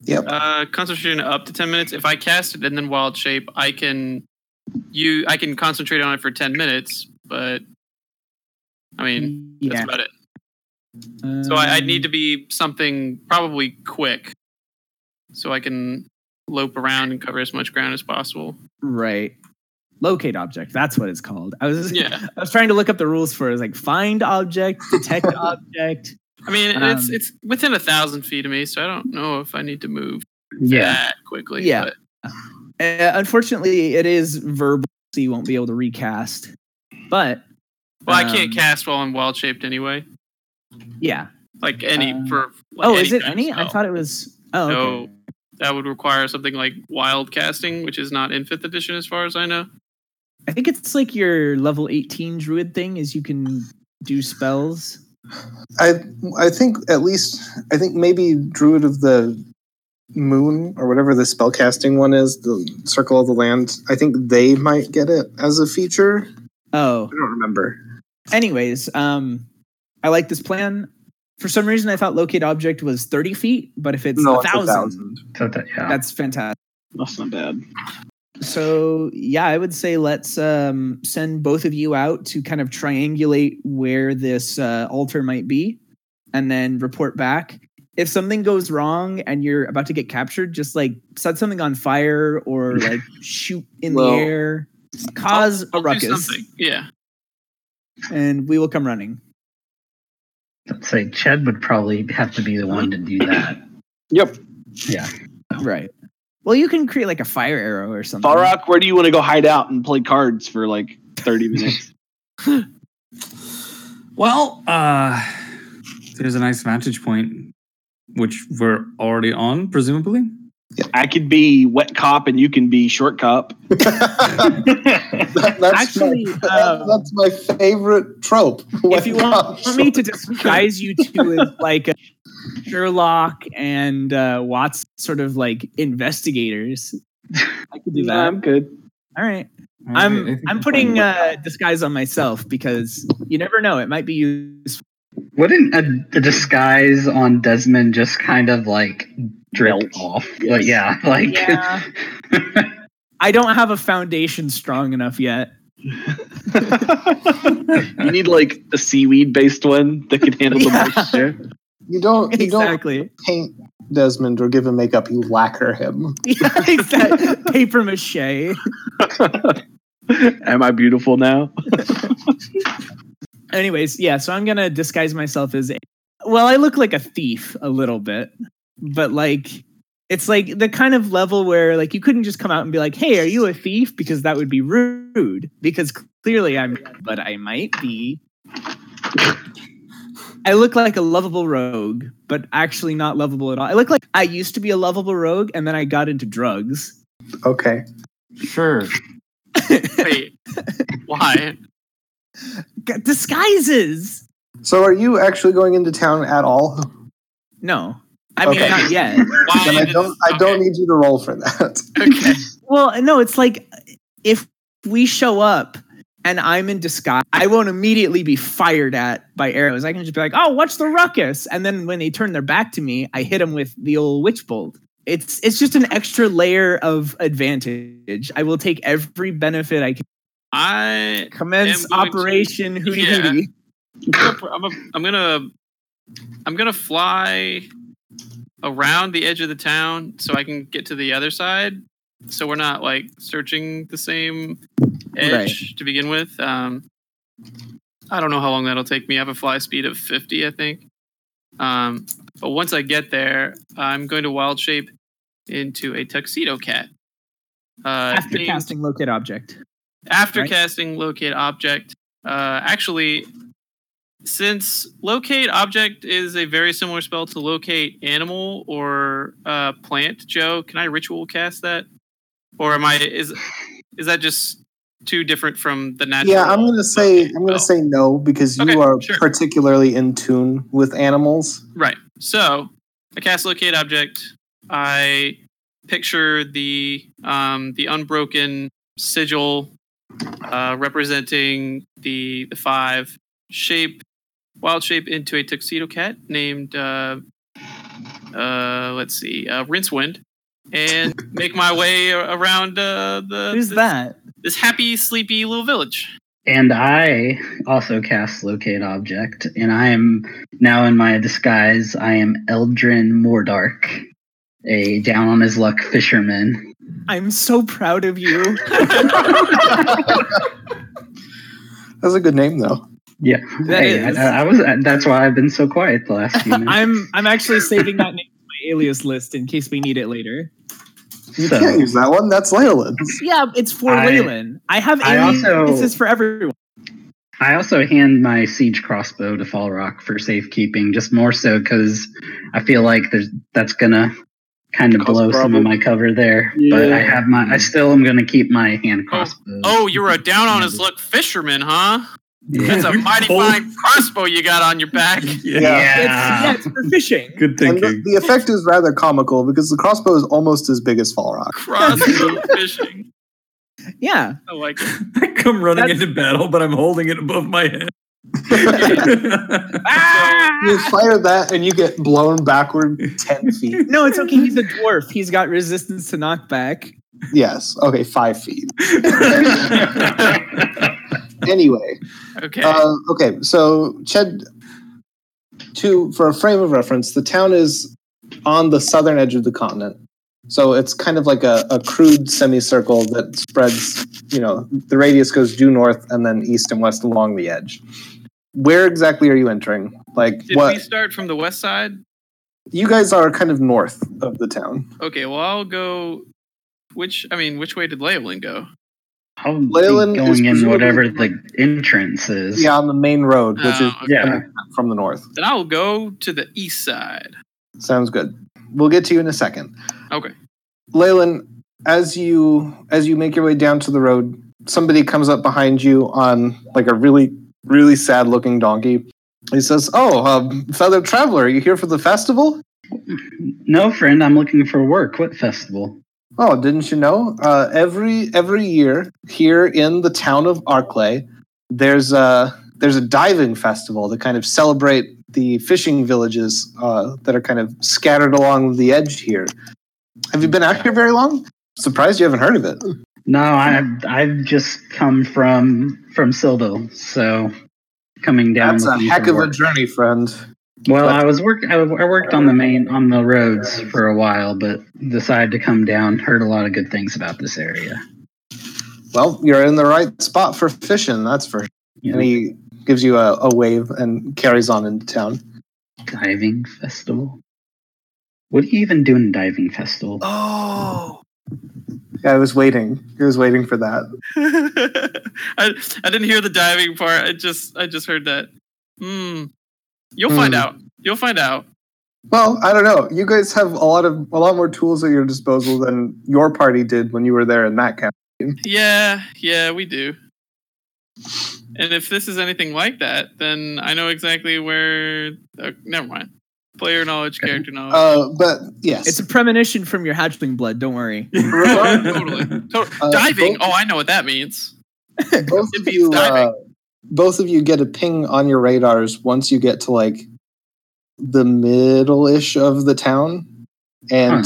Yep. Uh, concentration up to ten minutes. If I cast it and then wild shape, I can you I can concentrate on it for ten minutes. But I mean, that's about it. So I, I need to Um, be something probably quick, so I can lope around and cover as much ground as possible. Right. Locate object. That's what it's called. I was Yeah, I was trying to look up the rules for it. It was like find object, detect object. I mean it's Um, it's within a thousand feet of me, so I don't know if I need to move Yeah. that quickly. Yeah. but- Uh, unfortunately, it is verbal, so you won't be able to recast. But well, I can't um, cast while I'm wild shaped anyway. Yeah. Like any Uh, for. Like oh, is it any? I thought it was. Oh, okay. That would require something like wild casting, which is not in fifth edition as far as I know. I think it's like your level 18 druid thing is you can do spells. I I think at least I think maybe Druid of the Moon or whatever the spellcasting one is, the Circle of the Land. I think they might get it as a feature. Oh, I don't remember. anyways, um, I like this plan. For some reason, I thought locate object was 30 feet, but if it's no, a it's a thousand, thousand. So that, yeah. that's fantastic. That's not bad. So yeah, I would say let's um, send both of you out to kind of triangulate where this uh, altar might be, and then report back. If something goes wrong and you're about to get captured, just like set something on fire or like shoot in Well, the air, cause I'll a do ruckus, something. Yeah. and we will come running. Let's say chad would probably have to be the one to do that. Yep. Yeah. Right. Well, you can create like a fire arrow or something. Farrock, where do you want to go hide out and play cards for like 30 minutes? Well, uh, there's a nice vantage point, which we're already on, presumably. I could be wet cop and you can be short cop. That- that's Actually, my, um, that's my favorite trope. if you want, want me to disguise you two as like a Sherlock and uh, Watts sort of like investigators, I could do Nah, that. I'm good. All right. I- I I'm think I'm putting fine. uh, disguise on myself because you never know. It might be useful. Wouldn't a, a disguise on Desmond just kind of like drip Melt. off? Like, yeah, like Yeah. I don't have a foundation strong enough yet. you need like a seaweed based one that can handle the Yeah. moisture. You don't you don't Exactly. paint Desmond or give him makeup. You lacquer him. Yeah, exactly. Paper mache. Am I beautiful now? Anyways, yeah, so I'm gonna disguise myself as a well, I look like a thief a little bit, but like it's like the kind of level where like you couldn't just come out and be like, "Hey, are you a thief?" because that would be rude. Because clearly I'm, but I might be. I look like a lovable rogue, but actually not lovable at all. I look like I used to be a lovable rogue, and then I got into drugs. Okay. Sure. Wait. Why? G- Disguises. So are you actually going into town at all? No, I mean Okay. not yet. Why? Then I did- don't I don't okay. need you to roll for that. Okay. Well, no, it's like if we show up and I'm in disguise, I won't immediately be fired at by arrows. I can just be like, "Oh, what's the ruckus?" And then when they turn their back to me, I hit them with the old witch bolt. It's it's just an extra layer of advantage. I will take every benefit I can. I Commence to- Operation Hootie Yeah. Hootie. I'm, a, I'm gonna I'm gonna fly around the edge of the town so I can get to the other side. So we're not like searching the same edge to begin with. Um, I don't know how long that'll take me. I have a fly speed of 50, I think. Um, but once I get there, I'm going to wild shape into a tuxedo cat. Uh, After named- casting locate object. after right? casting locate object uh actually since locate object is a very similar spell to locate animal or uh plant joe can i ritual cast that or am i is is that just too different from the natural yeah, I'm gonna say locate I'm gonna say no because you Okay, are sure. particularly in tune with animals. Right. So I cast locate object. I picture the um, the unbroken sigil uh, representing the the five shape wild shape into a tuxedo cat named uh, uh, let's see uh, Rincewind and make my way around uh, the Who's this, that? This happy sleepy little village. And I also cast Locate Object, and I am now in my disguise. I am Eldrin Moredark, a down on his luck fisherman. I'm so proud of you. That's a good name, though. Yeah, That Hey, is. I, I was. That's why I've been so quiet the last few minutes. I'm I'm actually saving that name in my alias list in case we need it later. You So- can't use that one. That's Leyland's. Yeah, it's for I- Leyland. I have I also. This is for everyone. I also hand my siege crossbow to Falrock for safekeeping, just more so because I feel like there's that's gonna kind of blow some of my cover there. But I have my. I still am gonna keep my hand crossbow. Oh, you're a down on his luck fisherman, huh? Yeah. That's a mighty fine crossbow you got on your back. Yeah. Yeah. It's, yeah, it's for fishing. Good And the, thinking. the effect is rather comical because the crossbow is almost as big as Falrock. Crossbow fishing. Yeah. I like it. I come running That's- into battle, but I'm holding it above my head. You fire that and you get blown backward 10 feet. No, it's okay. He's a dwarf. He's got resistance to knockback. Yes. Okay, five feet. Anyway, Okay. uh, okay, so Ched, to for a frame of reference, the town is on the southern edge of the continent. So it's kind of like a, a crude semicircle that spreads, you know, the radius goes due north and then east and west along the edge. Where exactly are you entering? Like Did what we start from the west side? you guys are kind of north of the town. Okay, well I'll go. Which I mean, which way did Leolin go? I'll be Leyland is going in whatever the entrance is. Yeah, on the main road, which Oh, is okay. Yeah. from the north. Then I'll go to the east side. Sounds good. We'll get to you in a second. Okay. Leyland, as you as you make your way down to the road, somebody comes up behind you on like a really really sad looking donkey. He says, "Oh, um, feathered traveler, are you here for the festival?" No, friend, I'm looking for work. What festival? Oh, didn't you know? Uh, every every year here in the town of Arklay, there's a there's a diving festival to kind of celebrate the fishing villages uh, that are kind of scattered along the edge here. Have you been out here very long? Surprised you haven't heard of it. No, I've I've just come from from Sildo, so coming down. That's a heck of a journey, friend. Well, but- I was work. I, I worked on the main on the roads for a while, but decided to come down. Heard a lot of good things about this area. Well, you're in the right spot for fishing, that's for. You And he gives you a, a wave and carries on into town. diving festival. What do you even do in diving festival? Oh. Yeah, I was waiting. I was waiting for that. I I didn't hear the diving part. I just I just heard that. Hmm. You'll find Hmm. out. You'll find out. Well, I don't know. You guys have a lot of a lot more tools at your disposal than your party did when you were there in that camp. Yeah, yeah, we do. And if this is anything like that, then I know exactly where. Uh, never mind. Player knowledge, character knowledge. Uh, but yes, It's a premonition from your hatchling blood. Don't worry. totally. To- Uh, diving. both- Oh, I know what that means. both it of beats you, uh, diving. Both of you get a ping on your radars once you get to like the middle-ish of the town, and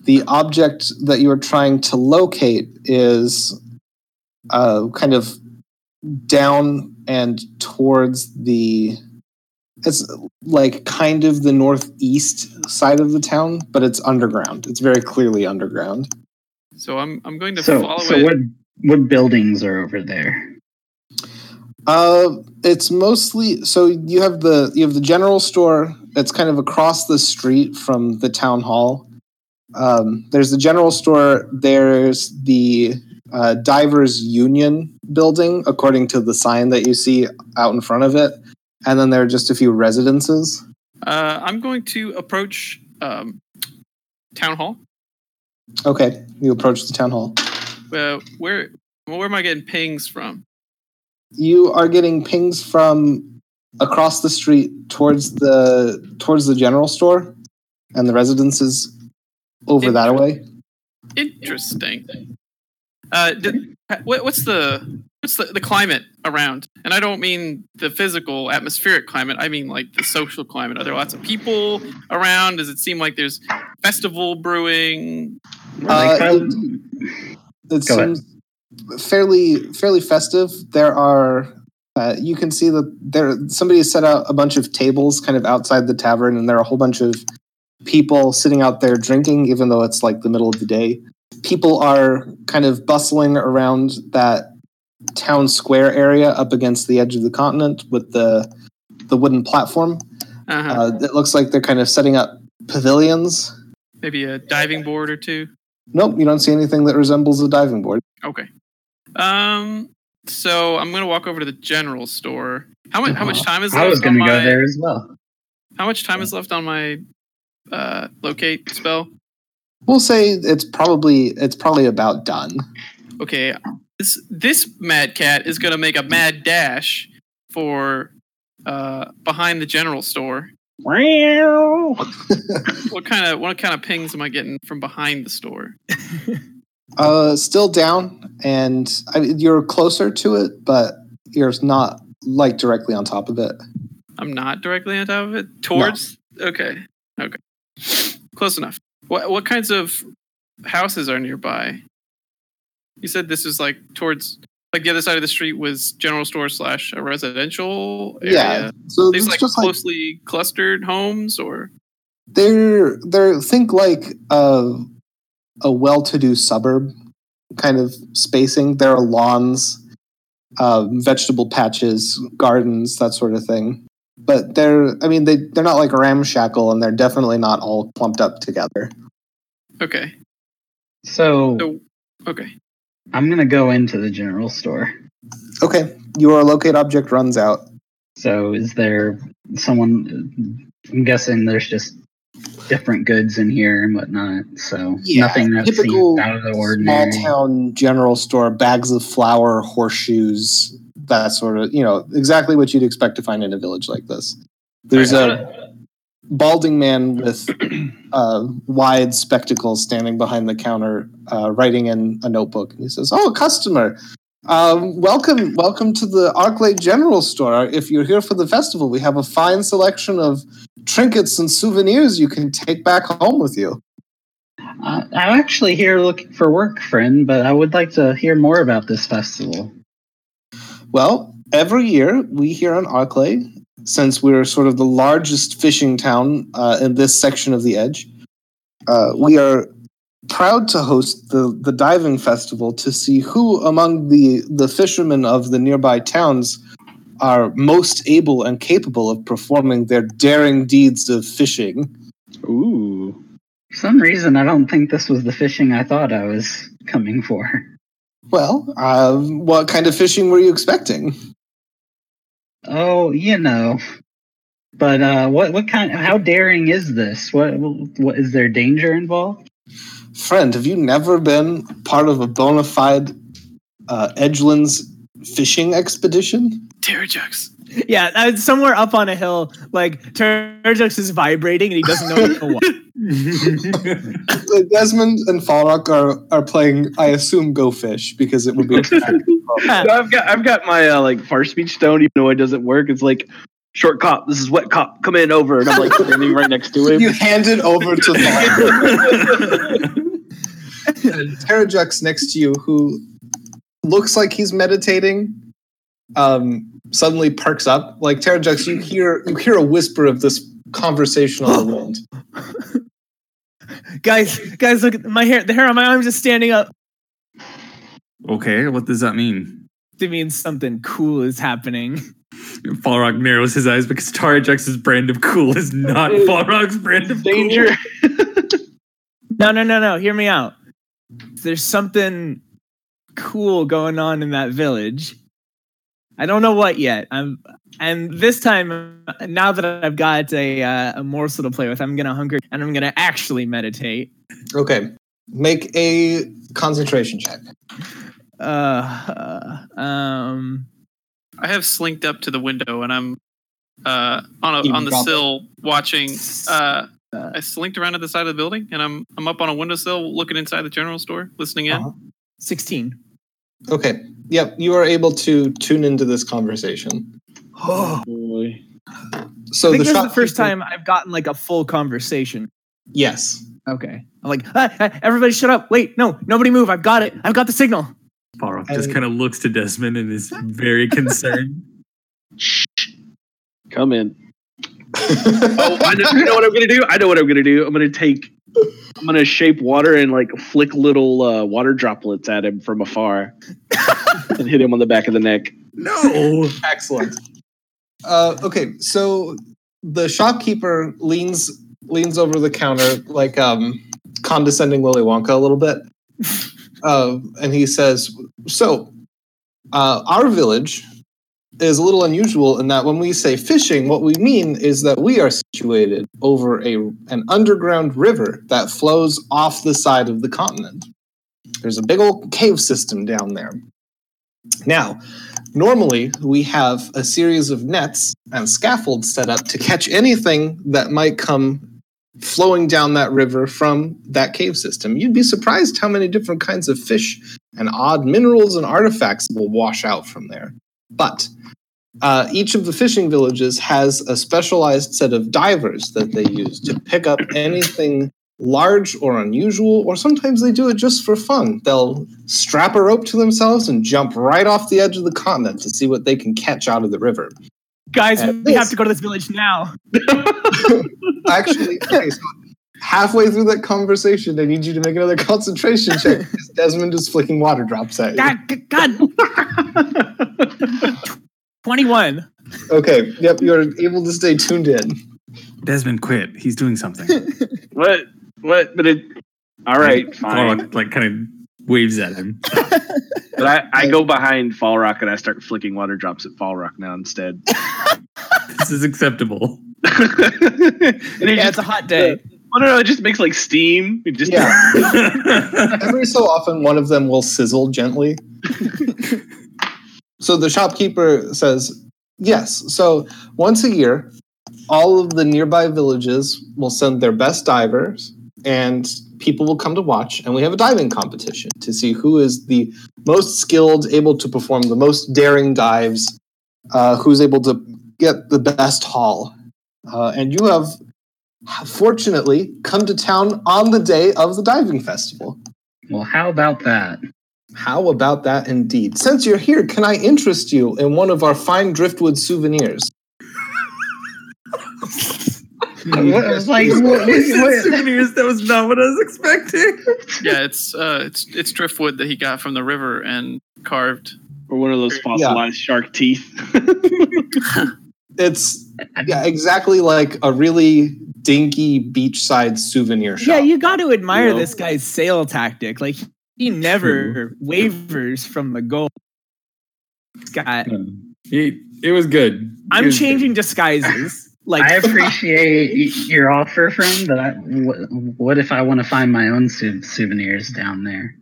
the object that you are trying to locate is uh, kind of down and towards the. It's like kind of the northeast side of the town, but it's underground. It's very clearly underground. So I'm I'm going to So, follow so it. what what buildings are over there? Uh, it's mostly so you have the you have the general store that's kind of across the street from the town hall. Um, there's the general store. There's the uh, divers union building, according to the sign that you see out in front of it, and then there are just a few residences. Uh, I'm going to approach um, town hall. Okay, you approach the town hall. Uh, where where am I getting pings from? You are getting pings from across the street towards the towards the general store, and the residences over that way. Interesting. Uh, did, what, what's the what's the, the climate around? And I don't mean the physical atmospheric climate. I mean like the social climate. Are there lots of people around? Does it seem like there's festival brewing? Uh, it, it Go ahead. seems fairly fairly festive. There are uh, you can see that there somebody has set out a bunch of tables kind of outside the tavern, and there are a whole bunch of people sitting out there drinking, even though it's like the middle of the day. People are kind of bustling around that town square area up against the edge of the continent with the the wooden platform. Uh-huh. Uh, it looks like they're kind of setting up pavilions. Maybe a diving board or two. Nope, you don't see anything that resembles a diving board. Okay. Um. So I'm gonna walk over to the general store. How much? How much time is I was going to go my? there as well. How much time is left on my uh, locate spell? We'll say it's probably it's probably about done. Okay. This this mad cat is gonna make a mad dash for uh, behind the general store. What kind of what kind of pings am I getting from behind the store? Uh, still down, and I you're closer to it, but you're not like directly on top of it. I'm not directly on top of it. Towards. Okay. Okay. Close enough. What what kinds of houses are nearby? You said this is like towards like the other side of the street was general store slash a residential area. Yeah, so These it's like just like closely clustered homes or they're they're think like a a well-to-do suburb kind of spacing. There are lawns, uh, vegetable patches, gardens, that sort of thing. But they're I mean they they're not like ramshackle, and they're definitely not all clumped up together. okay. So So okay. I'm going to go into the general store. Okay, your locate object runs out. So is there someone? I'm guessing there's just different goods in here and whatnot. So Yeah, nothing that typical out of the ordinary. small town general store, bags of flour, horseshoes, that sort of, you know, exactly what you'd expect to find in a village like this. There's a balding man with uh, wide spectacles standing behind the counter, uh, writing in a notebook. And he says, "Oh, customer, um, welcome, welcome to the Arklay General Store. If you're here for the festival, we have a fine selection of trinkets and souvenirs you can take back home with you." Uh, I'm actually here looking for work, friend, but I would like to hear more about this festival. Well, every year we here on Arklay, since we're sort of the largest fishing town uh, in this section of the Edge, uh, we are proud to host the, the diving festival to see who among the, the fishermen of the nearby towns are most able and capable of performing their daring deeds of fishing. Ooh. For some reason, I don't think this was the fishing I thought I was coming for. Well, uh, what kind of fishing were you expecting? Oh, you know. But uh, what what kind? How daring is this? What what is there danger involved? Friend, have you never been part of a bona fide uh, Edgelands fishing expedition? Terrajux. Yeah, uh, somewhere up on a hill, like Turjux is vibrating and he doesn't know what. Uh, Desmond and Falrock are, are playing, I assume, Go Fish because it would be. No, I've got I've got my uh, like far speech stone, even though it doesn't work. It's like short cop. This is wet cop. Come in over, and I'm like standing right next to him. you hand it over to Falrock. and Terrajux next to you, who looks like he's meditating, um, suddenly perks up. Like Terrajux, you hear you hear a whisper of this conversation on the wind. guys, guys, look at my hair. The hair on my arms is standing up. okay, what does that mean? It means something cool is happening. Falrock narrows his eyes because Tarjax's brand of cool is not Falrock's brand of Danger. No, no, no, no. Hear me out. There's something cool going on in that village. I don't know what yet. I'm, and this time, now that I've got a uh, a morsel to play with, I'm gonna hunker and I'm gonna actually meditate. Okay, make a concentration check. Uh, uh, um, I have slinked up to the window and I'm uh, on a, on the sill watching. Uh, Uh, I slinked around to the side of the building and I'm I'm up on a windowsill looking inside the general store, listening in. Uh-huh. 16. Okay. Yep. You are able to tune into this conversation. Oh, Boy. So I think this is the shopkeeper- first time I've gotten like a full conversation. Yes. Okay. I'm like, ah, ah, everybody shut up. Wait, no, nobody move. I've got it. I've got the signal. Balrog just And- kind of looks to Desmond and is very concerned. Come in. Oh, I know, you know what I'm gonna do? I know what I'm gonna do. I'm gonna take. I'm gonna shape water and like flick little uh, water droplets at him from afar, and hit him on the back of the neck. no. Excellent. Uh, okay, so the shopkeeper leans leans over the counter like um, condescending Willy Wonka a little bit, uh, and he says, "So, uh, our village is a little unusual in that when we say fishing, what we mean is that we are situated over a an underground river that flows off the side of the continent. There's a big old cave system down there. Now." Normally, we have a series of nets and scaffolds set up to catch anything that might come flowing down that river from that cave system. You'd be surprised how many different kinds of fish and odd minerals and artifacts will wash out from there. But uh, each of the fishing villages has a specialized set of divers that they use to pick up anything large or unusual, or sometimes they do it just for fun. They'll strap a rope to themselves and jump right off the edge of the continent to see what they can catch out of the river. Guys, And we have to go to this village now. Actually, okay, so halfway through that conversation, I need you to make another concentration check because Desmond is flicking water drops at you. God, God. 21. Okay, yep, you're able to stay tuned in. Desmond quit. He's doing something. What? What? But it. All right, fine. Falrock like kind of waves at him. But I, I go behind Falrock and I start flicking water drops at Falrock now instead. This is acceptable. and Yeah, just, it's a hot day. Oh no, no, it just makes like steam. It just Yeah. Every so often, one of them will sizzle gently. so the shopkeeper says, Yes. So once a year, all of the nearby villages will send their best divers, and people will come to watch. And we have a diving competition to see who is the most skilled, able to perform the most daring dives, uh, who's able to get the best haul. Uh, and you have fortunately come to town on the day of the diving festival. Well, how about that? How about that indeed? Since you're here, can I interest you in one of our fine driftwood souvenirs? What- I was like, what, what- what- souvenirs. That was not what I was expecting. Yeah, it's uh, it's it's driftwood that he got from the river and carved. or one of those fossilized shark teeth. It's yeah, exactly like a really dinky beachside souvenir shop. Yeah, you got to admire You know? this guy's sale tactic. Like, he never wavers from the goal. This guy, He, it was good. It I'm was good. changing disguises. Like, I appreciate your offer, friend, but I, what, what if I want to find my own sou- souvenirs down there?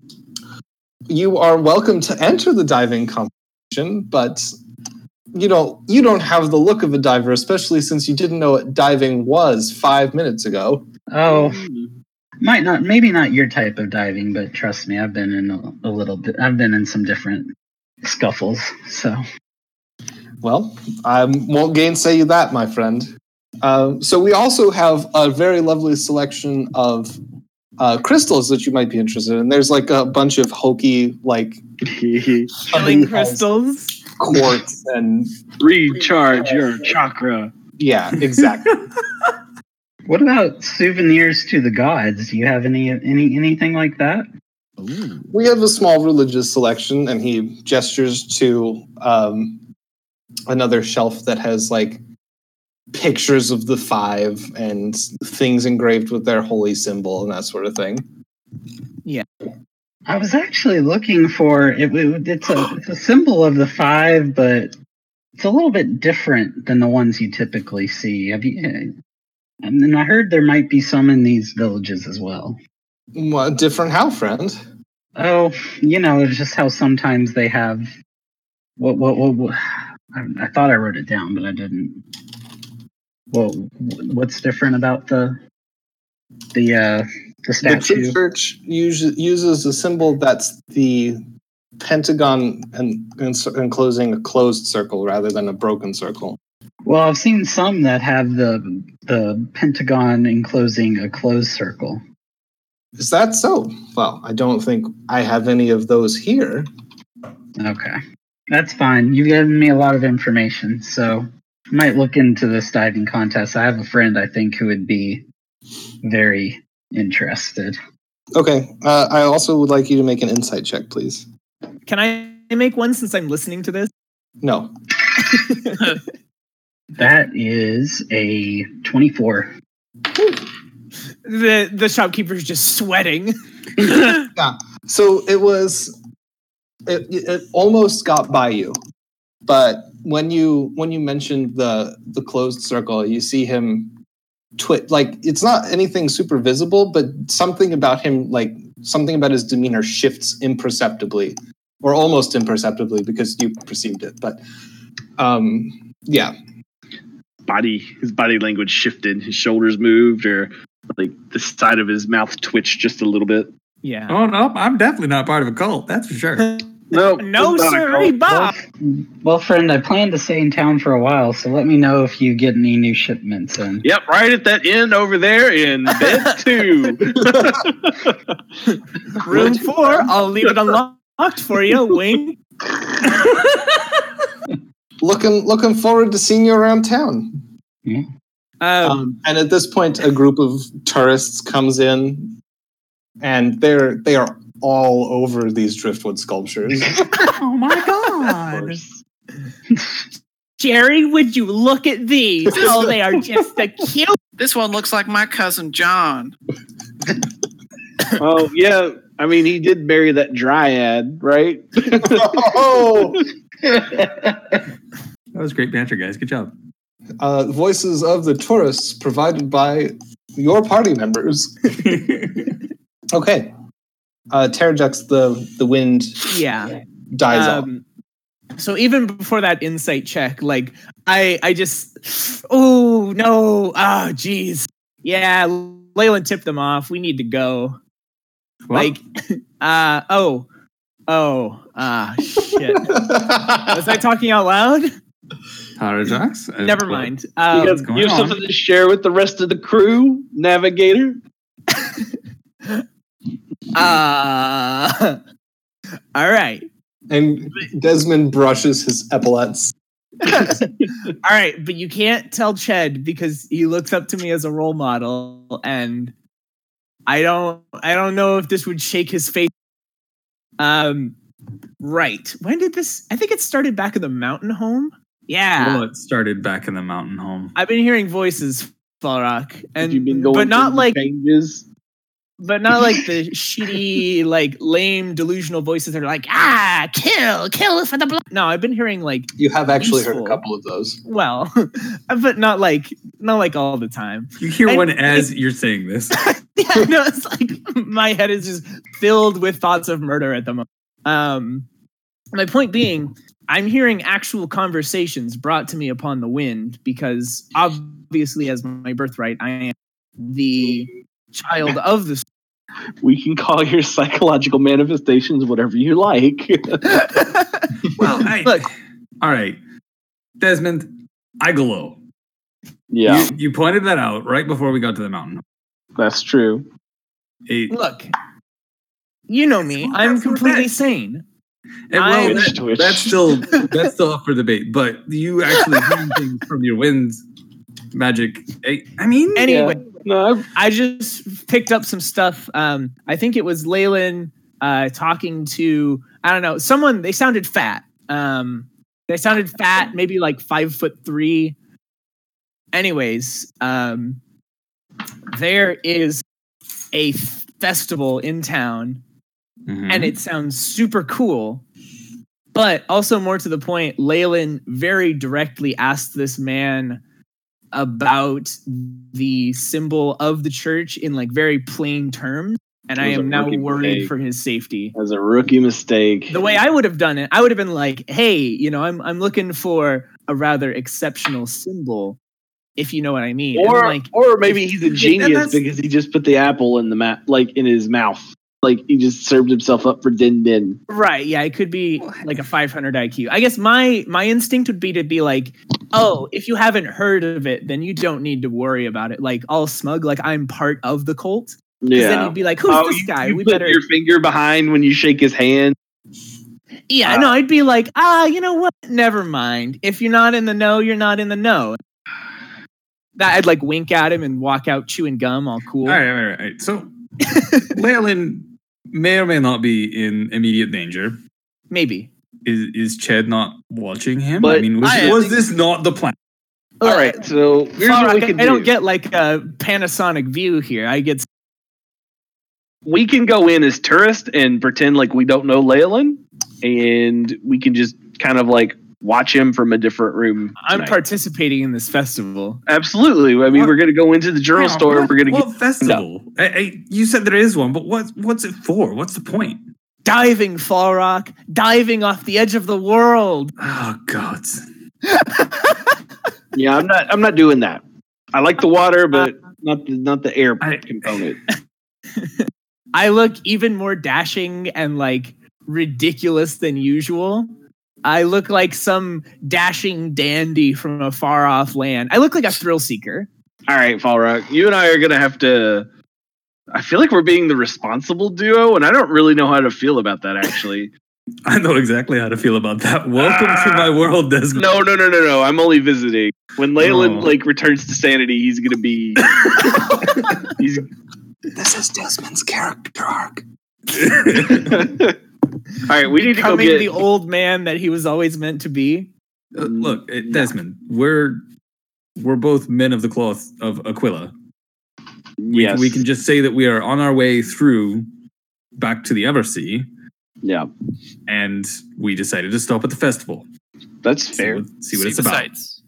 you are welcome to enter the diving competition, but you know you don't have the look of a diver, especially since you didn't know what diving was five minutes ago. Oh, might not, maybe not your type of diving, but trust me, I've been in a, a little bit. I've been in some different scuffles. So Well, I won't gainsay you that, my friend. Um, so we also have a very lovely selection of uh, crystals that you might be interested in. There's like a bunch of hokey, like killing something has crystals. Quartz, and Recharge your chakra. yeah, exactly. What about souvenirs to the gods? Do you have any any anything like that? we have a small religious selection, and he gestures to um, another shelf that has like pictures of the five and things engraved with their holy symbol and that sort of thing. I was actually looking for it. it- it's a it's a symbol of the five, but it's a little bit different than the ones you typically see. Have you? uh, And then I heard there might be some in these villages as well. Well, different how, friend? Oh, you know, it's just how sometimes they have. What? What? What? what I, I thought I wrote it down, but I didn't. Well, what's different about the the uh The The true church uses, uses a symbol that's the pentagon and, and enclosing a closed circle rather than a broken circle. Well, I've seen some that have the the pentagon enclosing a closed circle. Is that so? Well, I don't think I have any of those here. Okay, that's fine. You've given me a lot of information, so I might look into this diving contest. I have a friend I think who would be very interested. Okay. Uh, I also would like you to make an insight check, please. Can I make one since I'm listening to this? No. That is a twenty-four. The the shopkeeper's just sweating. yeah. So it was. It, it almost got by you, but when you when you mentioned the the closed circle, you see him twit. Like it's not anything super visible, but something about him, like something about his demeanor, shifts imperceptibly, or almost imperceptibly, because you perceived it. But um, yeah, Body, his body language shifted. His shoulders moved, or like the side of his mouth twitched just a little bit. Yeah. Oh no, I'm definitely not part of a cult. That's for sure. No, no, it's not a sir. Bob. Well, friend, I plan to stay in town for a while, so let me know if you get any new shipments in. Yep, right at that end over there in bed two. Room four. I'll leave it unlocked for you. Wing. looking looking forward to seeing you around town. Um, Um, and at this point, a group of tourists comes in, and they're they are all over these driftwood sculptures. oh my god. Jerry, would you look at these? Oh, they are just the cute. This one looks like my cousin John. oh yeah, I mean he did marry that dryad, right? oh, That was great banter, guys. Good job. uh, voices of the tourists provided by your party members. Okay, uh, Terrajux, the the wind Yeah. dies off. Um, so even before that insight check, like I, I just, oh no, oh jeez, yeah, Leyland tipped them off. We need to go. Well, Like, uh, oh, oh, ah, shit. Was I talking out loud? Paradox. uh, Never what- mind. you Um, have, you have something to share with the rest of the crew, Navigator. uh, all right. and Desmond brushes his epaulets. All right, but you can't tell Ched because he looks up to me as a role model, and I don't, I don't know if this would shake his faith. Um, right. When did this? I think it started back in the mountain home. Yeah, Well, it started back in the mountain home. I've been hearing voices, Falrock, Have and you been going but not like, changes. But not like the shitty, like lame, delusional voices that are like, ah, kill, kill for the blood. No, I've been hearing like You have actually heard a couple of those. well, but not like not like all the time. You hear I- one as you're saying this. yeah, no, it's like my head is just filled with thoughts of murder at the moment. Um, my point being, I'm hearing actual conversations brought to me upon the wind because obviously, as my birthright, I am the child of the. We can call your psychological manifestations whatever you like. well, I, Look, all right, Desmond, I glow. yeah, You, you pointed that out right before we got to the mountain. that's true. It, look, you know me. Eh, well, I'm completely bad. sane. and I- well, that- Twitch. that's still that's still up for debate. But you actually hearing things from your winds magic. I, I mean, Anyway, No, I've- just picked up some stuff. Um, I think it was Leyland uh, talking to I don't know someone. They sounded fat. Um, they sounded fat, maybe like five foot three. Anyways, um, there is a festival in town, Mhm. and it sounds super cool. But also more to the point, Leyland very directly asked this man about the symbol of the church in like very plain terms. And I am now worried mistake. for his safety. As a rookie mistake. The way I would have done it, I would have been like, hey, you know, I'm I'm looking for a rather exceptional symbol if you know what I mean. Or like, or maybe he's a genius because he just put the apple in the ma- like in his mouth. Like he just served himself up for din din. Right. Yeah, it could be like a 500 IQ. I guess my my instinct would be to be like, "Oh, if you haven't heard of it, then you don't need to worry about it." Like all smug like I'm part of the cult. 'Cause Then Yeah. you'd be like, "Who's Oh, this you- guy? you we put better your finger behind when you shake his hand. Yeah, no, I'd be like, "Ah, you know what? Never mind. If you're not in the know, you're not in the know." That I'd like wink at him and walk out chewing gum all cool. All right, all right, all right. So, Leyland may or may not be in immediate danger. Maybe. Is is Chad not watching him? I mean, was, I was this not the plan? All right, so here's Fuck, what we I, can I do. don't get like a Panasonic view here. I get we can go in as tourists and pretend like we don't know Leyland, and we can just kind of like watch him from a different room. I'm participating in this festival. Absolutely. I mean, What? we're going to go into the journal Hang on, store. What, We're going to what get. festival? I, I, you said there is one, but what what's it for? What's the point? Diving, Falrock, diving off the edge of the world. Oh God! Yeah, I'm not. I'm not doing that. I like the water, but not the not the air I- component. I look even more dashing and like ridiculous than usual. I look like some dashing dandy from a far off land. I look like a thrill seeker. All right, Falrock, you and I are going to have to. I feel like we're being the responsible duo, and I don't really know how to feel about that. Actually, I know exactly how to feel about that. Welcome to my ah. world, Desmond. no, no, no, no, no. I'm only visiting. When Leyland Oh. like returns to sanity, he's going to be. he's This is Desmond's character arc. All right, we need to go Becoming get. the old man that he was always meant to be. Uh, Look, uh, Desmond, we're we're both men of the cloth of Aquila. We, yes, we can just say that we are on our way through back to the Eversea, Yeah, and we decided to stop at the festival. that's See fair. what, see what it's about. sights.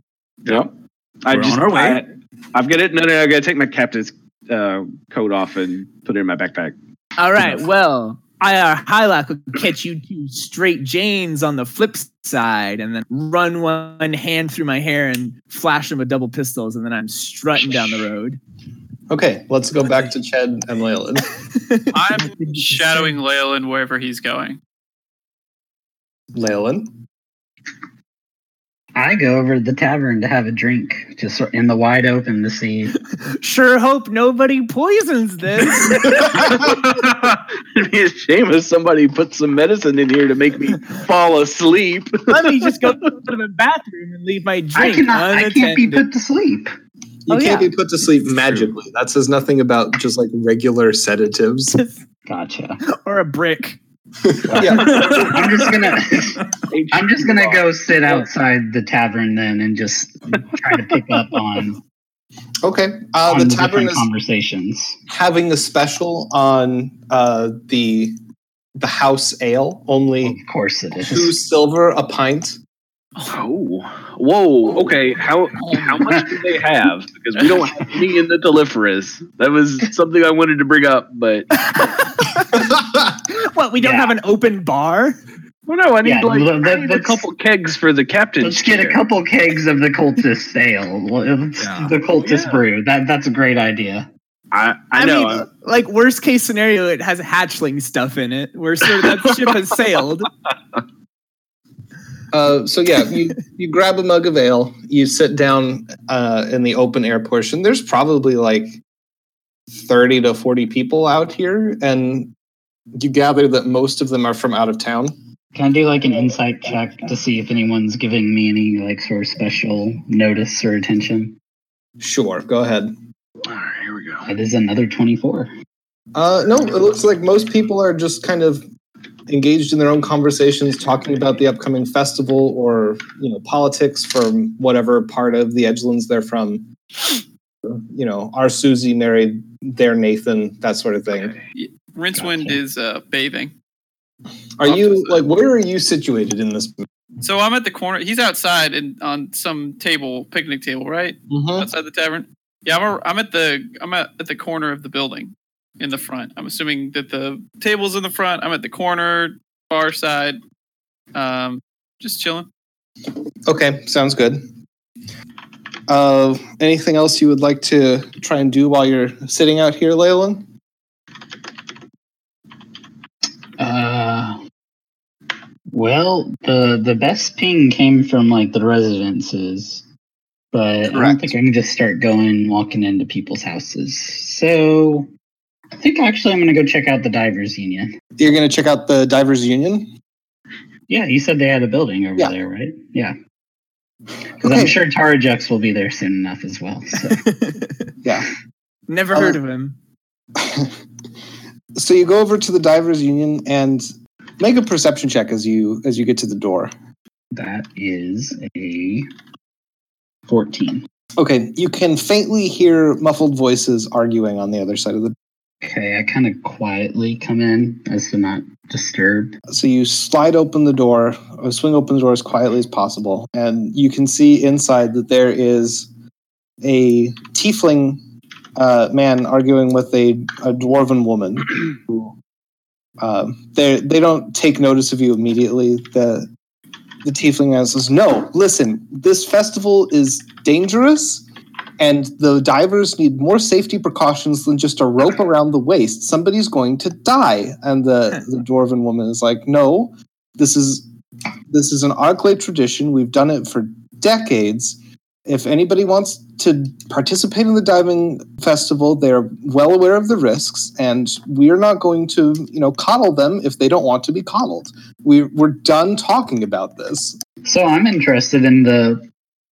Yep. I We're just on our way. I, I've got it. No, no, I got to take my captain's uh, coat off and put it in my backpack. All right, well, Aiyar uh, Highlark will catch you two straight Janes on the flip side and then run one hand through my hair and flash them with double pistols, and then I'm strutting down the road. Okay, let's go back to Ched and Leyland. I'm shadowing Leyland wherever he's going. Leyland. I go over to the tavern to have a drink, just in the wide open to see. Sure hope nobody poisons this. It'd be a shame if somebody put some medicine in here to make me fall asleep. Let me just go to the bathroom and leave my drink I cannot. I can't be put to sleep. You Oh, can't yeah. be put to sleep magically. That says nothing about just like regular sedatives. Gotcha. or a brick. Yeah. I'm just gonna. I'm just gonna go sit outside the tavern then and just try to pick up on, Okay. Uh, on the the tavern is conversations. having a special on uh, the the house ale. Only Of course it is. two silver a pint. Oh, whoa. Okay, how how much do they have? Because we don't have any in the deliverers. That was something I wanted to bring up, but What? We don't Yeah. have an open bar? well, no, I need Yeah, like let- I need a couple kegs for the captain. Let's get a couple kegs of the cultist ale. Yeah. The cultist Yeah. brew. That that's a great idea. I, I know. mean, like worst case scenario, it has hatchling stuff in it. Where sort of that ship has sailed. Uh, so yeah, you you grab a mug of ale. You sit down uh, in the open air portion. There's probably like thirty to forty people out here, and you gather that most of them are from out of town. Can I do like an insight check to see if anyone's giving me any like sort of special notice or attention? Sure, go ahead. All right, here we go. That is another twenty-four. Uh, no, it looks like most people are just kind of engaged in their own conversations, talking about the upcoming festival or you know politics from whatever part of the Edgelands they're from. You know, our Susie married their Nathan, that sort of thing. Rincewind Gotcha. is uh, bathing. Are you like where are you situated in this? So I'm at the corner. He's outside and on some table, picnic table, right Mhm. outside the tavern. Yeah, I'm. A, I'm at the. I'm at, at the corner of the building, in the front. I'm assuming that the table's in the front. I'm at the corner, far side. Um, just chilling. Okay, sounds good. Uh, anything else you would like to try and do while you're sitting out here, Leyland? Well, the the best ping came from like the residences, but I don't think I can just start going walking into people's houses. So I think actually I'm gonna go check out the divers union. You're going to check out the Divers Union? Yeah, you said they had a building over Yeah. there, right? Yeah. Because Okay. I'm sure Tarajux will be there soon enough as well. So Yeah. Never Uh, heard of him. so you go over to the Divers Union and make a perception check as you as you get to the door. that is a 14. Okay, you can faintly hear muffled voices arguing on the other side of the. Okay, I kind of quietly come in as to not disturb. So you slide open the door, or swing open the door as quietly as possible, and you can see inside that there is a tiefling uh, man arguing with a, a dwarven woman. who, um, they they don't take notice of you immediately. The the tiefling man says, "No, listen. This festival is dangerous." And the divers need more safety precautions than just a rope around the waist. Somebody's going to die. And the, the dwarven woman is like, "No, this is this is an Arklay tradition. We've done it for decades. If anybody wants to participate in the diving festival, they're well aware of the risks, and we're not going to, you know, coddle them if they don't want to be coddled. We, we're done talking about this." So I'm interested in the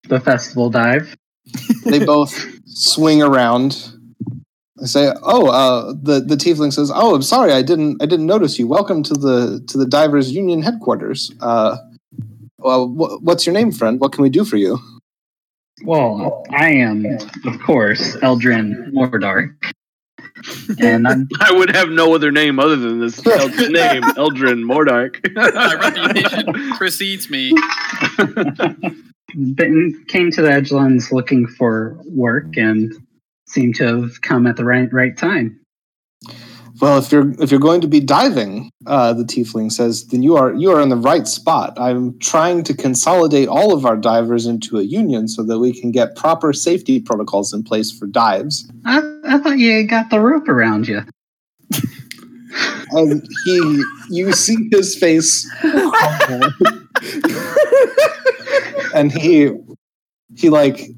the festival dive. they both swing around. They say, "Oh, uh, the the tiefling says, "Oh, I'm sorry, I didn't I didn't notice you. Welcome to the to the Divers Union headquarters. Uh, well, wh- what's your name, friend? What can we do for you?" Well, I am, of course, Eldrin Moredark. And I'm I would have no other name other than this El- name, Eldrin Moredark. My reputation precedes me. been, came to the Edgelands looking for work and seemed to have come at the right right time. Well, if you're if you're going to be diving, uh, the tiefling says, then you are you are in the right spot. I'm trying to consolidate all of our divers into a union so that we can get proper safety protocols in place for dives. I, I thought you got the rope around you. and he you see his face and he he like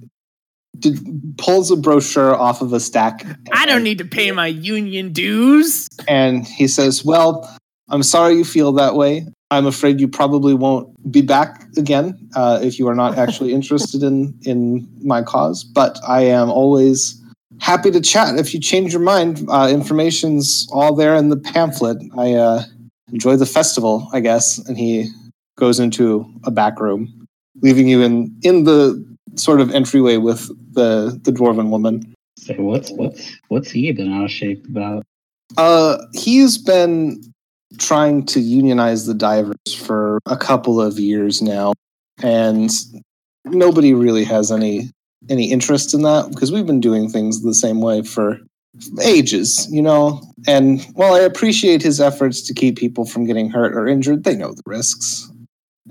d- pulls a brochure off of a stack. I don't need to pay my union dues. and he says well i'm sorry you feel that way. I'm afraid you probably won't be back again uh, if you are not actually interested in in my cause. But i am always happy to chat. If you change your mind uh, information's all there in the pamphlet. I uh, enjoy the festival i guess. And he goes into a back room leaving you in in the sort of entryway with the the dwarven woman. So what's what's what's he been out of shape about? uh he's been trying to unionize the divers for a couple of years now and nobody really has any any interest in that because we've been doing things the same way for ages you know? And while i appreciate his efforts to keep people from getting hurt or injured they know the risks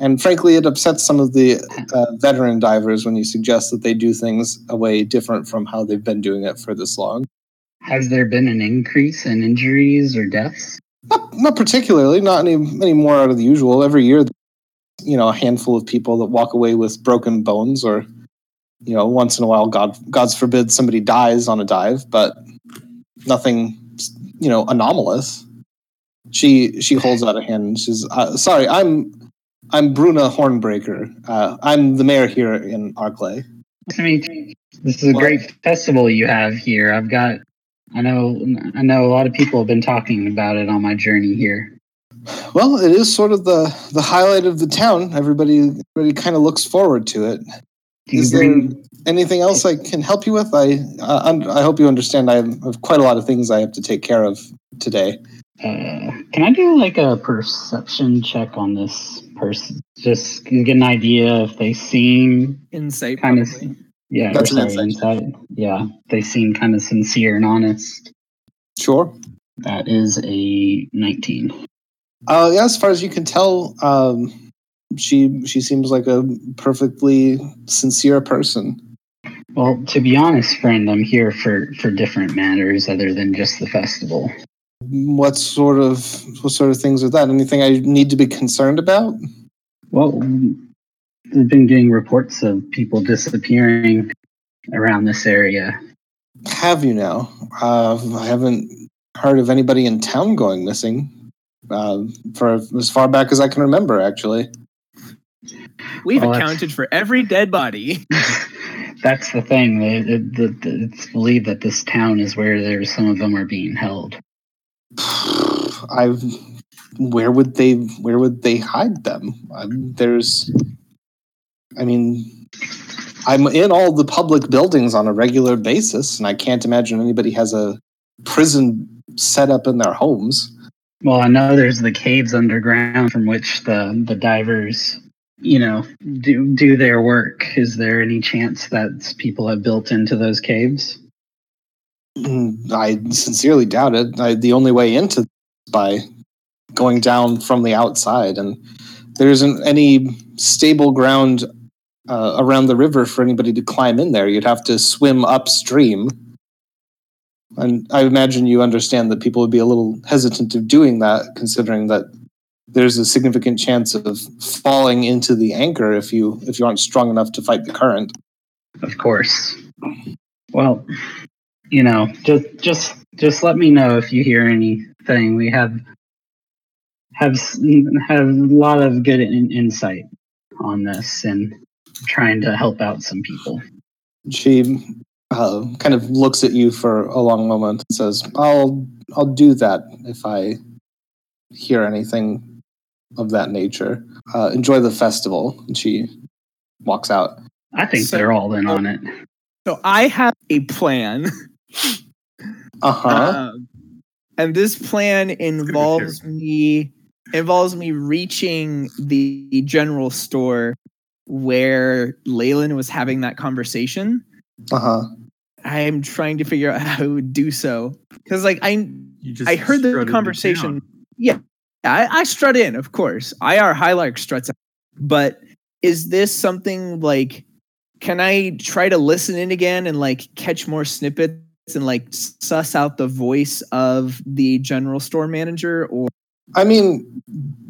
and frankly it upsets some of the uh, veteran divers when you suggest that they do things a way different from how they've been doing it for this long Has there been an increase in injuries or deaths? Not, not particularly, not any any more out of the usual. Every year, you know, a handful of people that walk away with broken bones, or you know, once in a while, God God's forbid somebody dies on a dive, but nothing, you know, anomalous. She she holds out a hand. And she's uh, sorry. I'm I'm Bruna Hornbreaker. Uh, I'm the mayor here in Arklay. I mean, this is a great festival you have here. I've got, I know, I know a lot of people have been talking about it on my journey here. Well, it is sort of the the highlight of the town. Everybody everybody kind of looks forward to it. Is there anything else I can help you with? I uh, I hope you understand. I have quite a lot of things I have to take care of today. uh, can I do like a perception check on this person? Just to get an idea if they seem Insight, kind of, yeah, That's or an sorry, insight. insight. Yeah, they seem kind of sincere and honest. Sure. That is a 19. Uh, yeah, as far as you can tell, um, she she seems like a perfectly sincere person. Well, to be honest, friend, I'm here for for different matters other than just the festival. What sort of what sort of things are that? Anything I need to be concerned about? Well, we've been getting reports of people disappearing around this area. Have you now? Uh, I haven't heard of anybody in town going missing uh, for as far back as I can remember. Actually, We've Well, accounted for every dead body. That's the thing. The, the, the, the- it's believed that this town is where there's some of them are being held. I where would they where would they hide them? Um, there's, I mean, I'm in all the public buildings on a regular basis, and I can't imagine anybody has a prison set up in their homes. Well, I know there's the caves underground from which the the divers, you know, do do their work. Is there any chance that people have built into those caves? Mm, I sincerely doubt it. I, the only way into by going down from the outside, and there isn't any stable ground uh, around the river for anybody to climb in there. You'd have to swim upstream, and I imagine you understand that people would be a little hesitant of doing that, considering that there's a significant chance of falling into the anchor if you if you aren't strong enough to fight the current. Of course. Well, you know, just just just let me know if you hear anything. We have have have a lot of good in, insight on this and trying to help out some people. She uh, kind of looks at you for a long moment and says, "I'll I'll do that if I hear anything of that nature. Uh, enjoy the festival." And she walks out. I think So- they're all in on it. so I have a plan. Uh huh. Um, and this plan involves me involves me reaching the general store where Leyland was having that conversation. Uh huh. I'm trying to figure out how I would do so because, like, I I heard the conversation. Yeah, I, I strut in, of course. Aiyar Highlark struts out. But is this something like? Can I try to listen in again and like catch more snippets and like suss out the voice of the general store manager? Or I mean,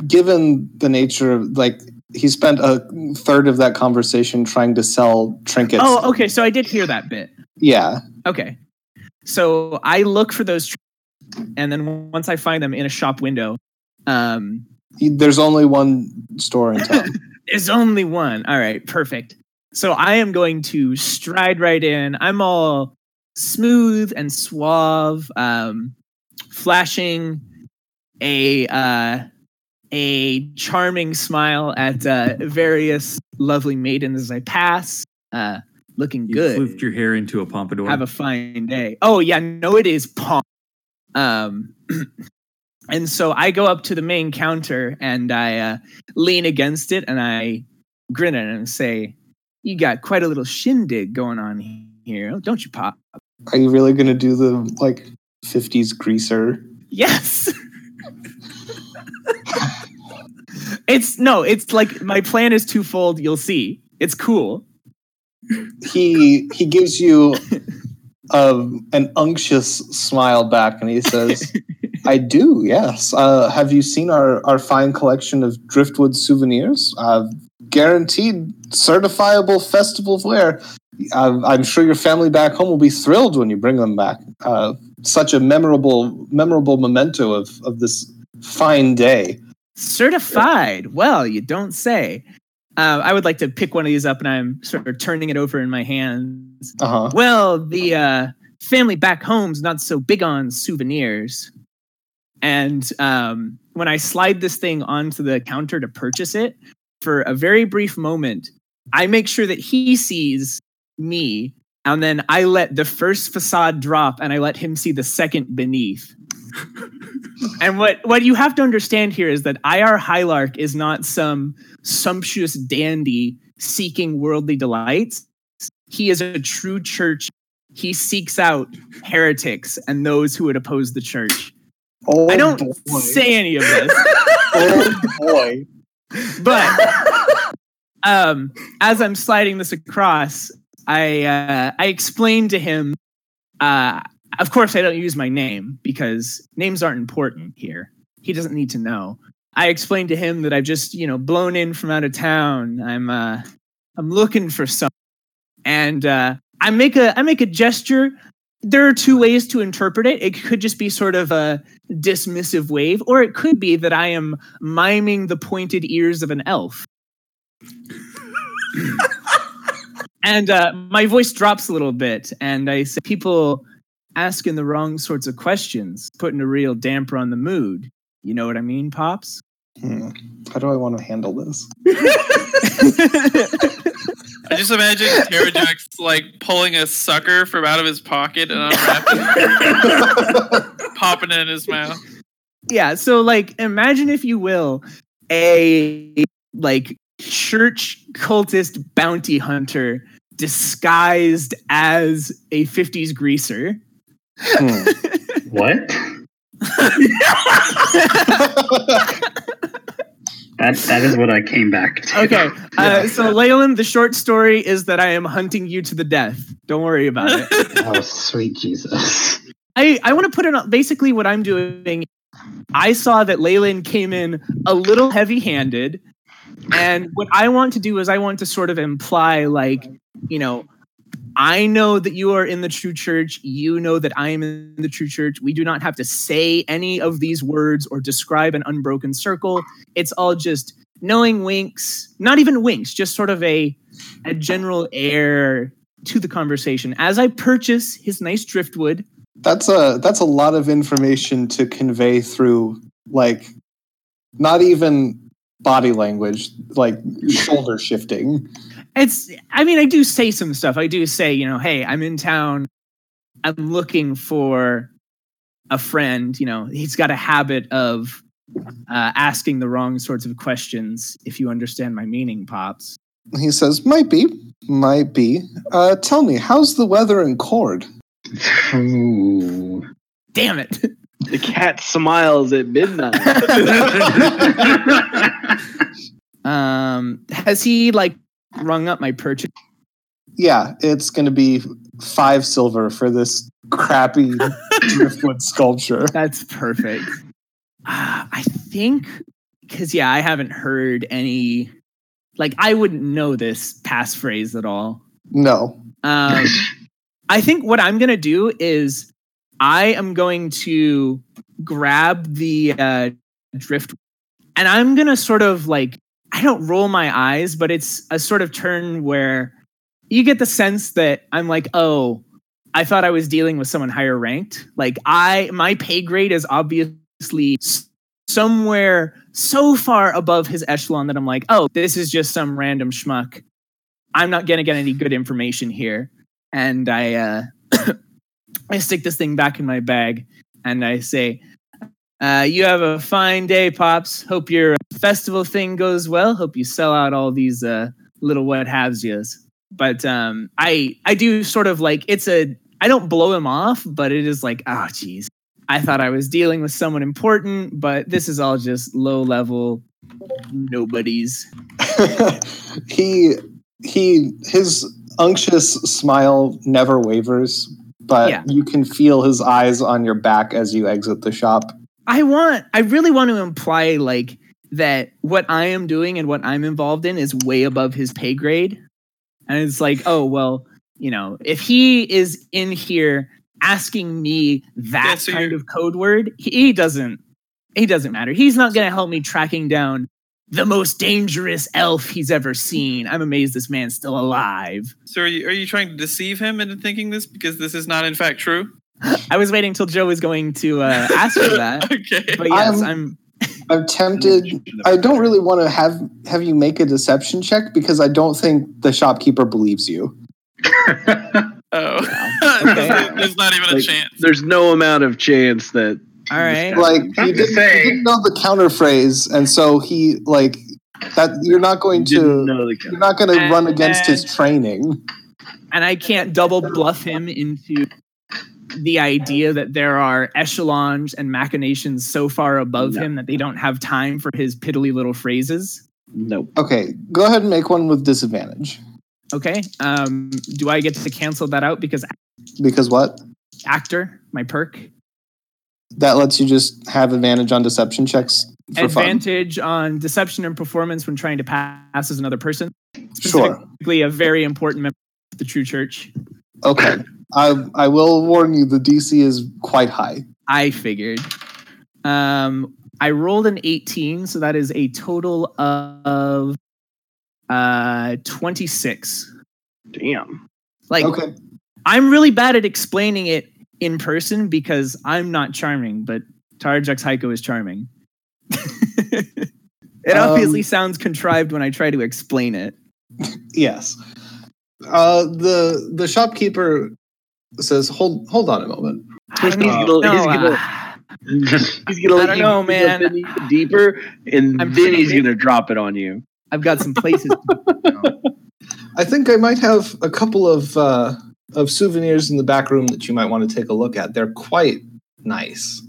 given the nature of like he spent a third of that conversation trying to sell trinkets. oh, okay. So I did hear that bit. Yeah. Okay. So I look for those, tr- and then once I find them in a shop window, um, There's only one store in town. There's only one. All right, perfect. So I am going to stride right in. I'm all smooth and suave, um, flashing a uh, a charming smile at uh, various lovely maidens as I pass. Uh, looking You good. floofed your hair into a pompadour. Have a fine day. Oh yeah, no, it is palm. Um, and so I go up to the main counter and I uh, lean against it and I grin at it and say, "You got quite a little shindig going on here, don't you, Pop?" Are you really going to do the like 50s greaser? Yes. it's no, it's like my plan is twofold. You'll see. It's cool. He he gives you um, an unctuous smile back and he says, I do, yes. Uh, have you seen our, our fine collection of driftwood souvenirs? Uh, guaranteed certifiable festival flair. I'm sure your family back home will be thrilled when you bring them back. Uh, such a memorable memorable memento of, of this fine day. Certified. Well, you don't say. Uh, I would like to pick one of these up, and I'm sort of turning it over in my hands. Uh huh. Well, the uh, family back home's not so big on souvenirs. And um, when I slide this thing onto the counter to purchase it, for a very brief moment, I make sure that he sees me, and then I let the first facade drop, and I let him see the second beneath. and what what you have to understand here is that Aiyar Highlark is not some sumptuous dandy seeking worldly delights. He is a true church. He seeks out heretics and those who would oppose the church. Oh, I don't boy. say any of this, Oh boy. but um, as I'm sliding this across, I uh, I explained to him. Uh, of course, I don't use my name because names aren't important here. He doesn't need to know. I explained to him that I've just you know blown in from out of town. I'm uh, I'm looking for some, and uh, I make a I make a gesture. There are two ways to interpret it. It could just be sort of a dismissive wave, or it could be that I am miming the pointed ears of an elf. and uh, my voice drops a little bit, and I say, "People asking the wrong sorts of questions, putting a real damper on the mood. You know what I mean, pops?" Hmm. How do I want to handle this? I just imagine Terrajax like pulling a sucker from out of his pocket and unwrapping, it, popping it in his mouth. yeah so like imagine if you will a like church cultist bounty hunter disguised as a 50s greaser Hmm. What? That that is what I came back to. okay uh, so Leyland, the short story is that i am hunting you to the death don't worry about it Oh, sweet Jesus. I, I want to put it on basically what I'm doing. I saw that Leyland came in a little heavy handed. And what I want to do is I want to sort of imply, like, you know, I know that you are in the true church. You know that I am in the true church. We do not have to say any of these words or describe an unbroken circle. It's all just knowing winks, not even winks, just sort of a, a general air to the conversation. As I purchase his nice driftwood, That's a that's a lot of information to convey through like not even body language, like shoulder shifting. it's i mean i do say some stuff i do say you know hey i'm in town i'm looking for a friend you know he's got a habit of uh, asking the wrong sorts of questions if you understand my meaning pops He says, "Might be, might be. Uh, tell me, how's the weather in Cord?" Ooh. damn it The cat smiles at midnight. um has he like rung up my purchase Yeah, it's going to be five silver for this crappy driftwood sculpture. that's perfect uh, i think because yeah i haven't heard any like i wouldn't know this passphrase at all No, Um, I think what I'm gonna do is I am going to grab the uh, drift, and I'm gonna sort of like I don't roll my eyes, but it's a sort of turn where you get the sense that I'm like, oh, I thought I was dealing with someone higher ranked. Like I, my pay grade is obviously somewhere so far above his echelon that I'm like, oh, this is just some random schmuck. I'm not gonna get any good information here. And I uh I stick this thing back in my bag and I say, uh, you have a fine day, Pops. Hope your festival thing goes well. Hope you sell out all these uh little what haves yous. But um I I do sort of like it's a I don't blow him off, but it is like, oh geez. I thought I was dealing with someone important, but this is all just low level nobodies. he he his unctuous smile never wavers, but Yeah. you can feel his eyes on your back as you exit the shop. I want I really want to imply like that what I am doing and what I'm involved in is way above his pay grade. And it's like, oh well, you know, if he is in here asking me that Yeah, so kind of code word, he, he doesn't he doesn't matter. He's not gonna help me tracking down the most dangerous elf he's ever seen. I'm amazed this man's still alive. So are you, are you trying to deceive him into thinking this because this is not in fact true? I was waiting till Joe was going to uh, ask for that. okay. But yes, I'm- I'm I'm tempted. I don't really want to have have you make a deception check because I don't think the shopkeeper believes you. Oh, Okay. there's not even a chance. There's no amount of chance that all right. Like he didn't, say. you didn't know the counter phrase, and so he like that. You're not going to. You're not going to And run against his training. and I can't double bluff him into the idea that there are echelons and machinations so far above No. him that they don't have time for his piddly little phrases. Nope. Okay, go ahead and make one with disadvantage. Okay. Um, do I get to cancel that out because Because what? actor, my perk, That lets you just have advantage on deception checks for fun. advantage on deception and performance when trying to pass as another person? Sure. Specifically, a very important member of the True Church. Okay. I I will warn you the DC is quite high. I figured. Um, I rolled an 18, so that is a total of uh 26. Damn. Like okay. I'm really bad at explaining it in person because I'm not charming, but Tarjax Heiko is charming. it obviously Um, sounds contrived when I try to explain it. Yes. Uh the the shopkeeper says hold hold on a moment. I don't He's gonna- he's know, gonna- uh, He's gonna I let don't know, dig man. deeper, and I'm then he's gonna drop it on you. I've got some places. I think I might have a couple of uh of souvenirs in the back room that you might want to take a look at. They're quite nice.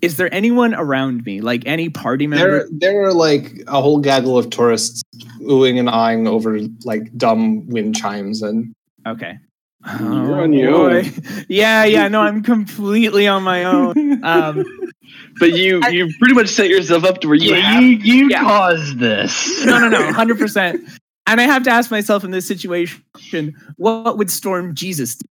Is there anyone around me, like any party member? There there are like a whole gaggle of tourists oohing and eyeing over like dumb wind chimes and Okay. You're on your own. Yeah, yeah, no, I'm completely on my own. Um, But you I- you pretty much set yourself up to where you Yeah, have you you Yeah. caused this. no, no, no, hundred percent. And I have to ask myself in this situation, what would Storm Jesus do?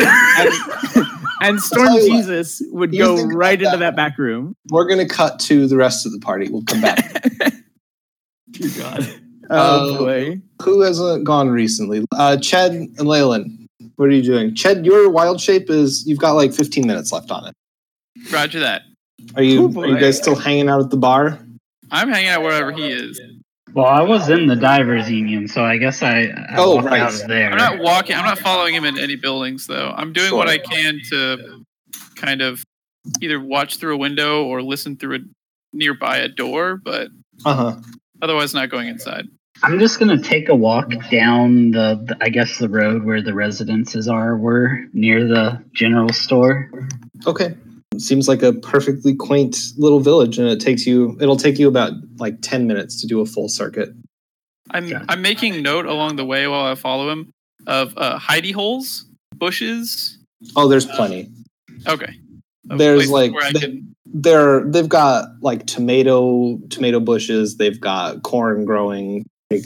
And, and Storm tell you what, Jesus would go right into that. that back room. we're gonna cut to the rest of the party. We'll come back. Dear God. Oh, Oh boy. Who hasn't gone recently? Uh Ched and Leyland. What are you doing? Ched, your wild shape is you've got like 15 minutes left on it. Roger that. Are you Oh, are you guys still hanging out at the bar? I'm hanging out wherever he is. Well, I was in the divers union, so I guess I, I oh walked right. out there. I'm not walking. I'm not following him in any buildings, though. I'm doing what I can to kind of either watch through a window or listen through a nearby a door, but Uh-huh. otherwise not going inside. I'm just gonna take a walk down the, the- I guess the road where the residences are were near the general store. Okay. Seems like a perfectly quaint little village, and it takes you. It'll take you about like ten minutes to do a full circuit. I'm Okay. I'm making note along the way while I follow him of uh, hidey holes, bushes. Oh, there's plenty. Okay. Of There's, like, where I the- can. They're they've got like tomato tomato bushes. They've got corn growing. like,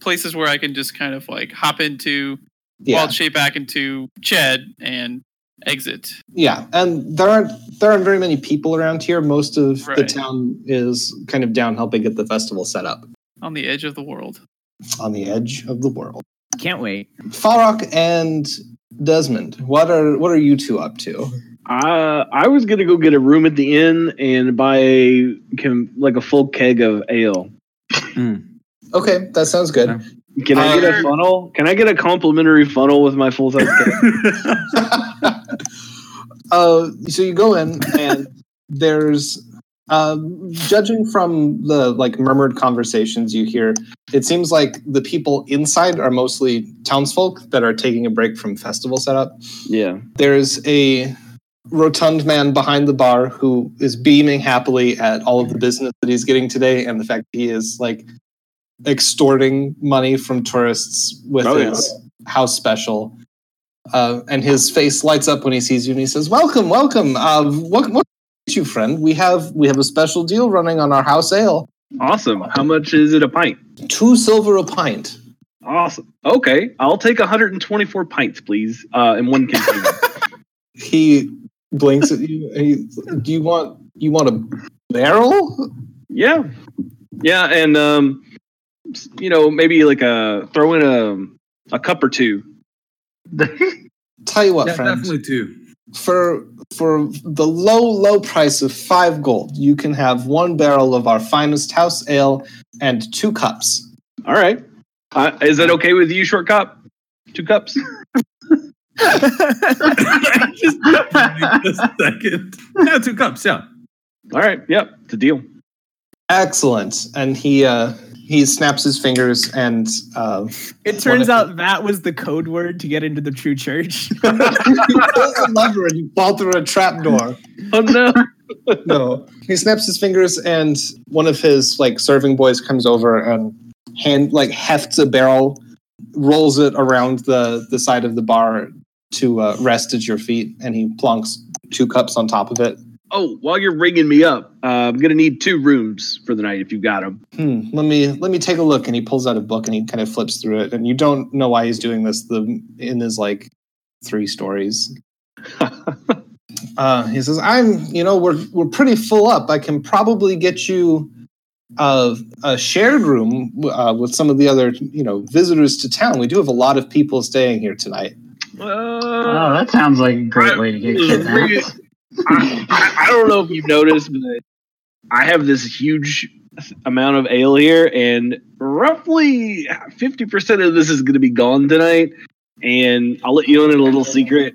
places where I can just kind of like hop into Yeah, wild shape back into Ched and exit. yeah. And there aren't there aren't very many people around here. Most of the town is kind of down helping get the festival set up on the edge of the world. on the edge of the world. Can't wait. Falrock and Desmond, what are what are you two up to? Uh, I was gonna go get a room at the inn and buy a can, like a full keg of ale. Okay, that sounds good. Can I get a Uh, funnel? Can I get a complimentary funnel with my full size keg? uh, so you go in and there's um, judging from the like murmured conversations you hear it seems like the people inside are mostly townsfolk that are taking a break from festival setup yeah. there's a rotund man behind the bar who is beaming happily at all of the business that he's getting today and the fact that he is like extorting money from tourists with Oh, yeah. his house special uh, and his face lights up when he sees you and he says welcome welcome uh, what, what you friend we have we have a special deal running on our house ale Awesome. How much is it a pint? two silver a pint Awesome. Okay, I'll take 124 pints, please, uh, in one container. he blinks at you and he, do you want you want a barrel yeah, yeah, and um, you know, maybe like a throw in a a cup or two. tell you what yeah, friend definitely two. for for the low low price of five gold you can have one barrel of our finest house ale and two cups All right, uh, is that okay with you, short cup? Two cups. Just a second. Yeah, two cups. Yeah. All right. Yep, it's a deal. excellent and he uh he snaps his fingers and uh It turns if- out that was the code word to get into the true church. he pulls a lever and you fall through a trap door Oh no. no he snaps his fingers and one of his like serving boys comes over and hand like hefts a barrel rolls it around the the side of the bar to uh, rest at your feet, and he plonks two cups on top of it. Oh, while you're ringing me up, uh, I'm gonna need two rooms for the night if you've got them. Hmm, let me let me take a look. And he pulls out a book and he kind of flips through it, and you don't know why he's doing this. The in his like three stories. uh, he says, "I'm, you know, we're we're pretty full up. I can probably get you a, a shared room uh, with some of the other, you know, visitors to town. We do have a lot of people staying here tonight. Oh, that sounds like a great way to get kidnapped. I, I, I don't know if you've noticed, but I have this huge amount of ale here, and roughly 50% of this is going to be gone tonight. And I'll let you in a little secret.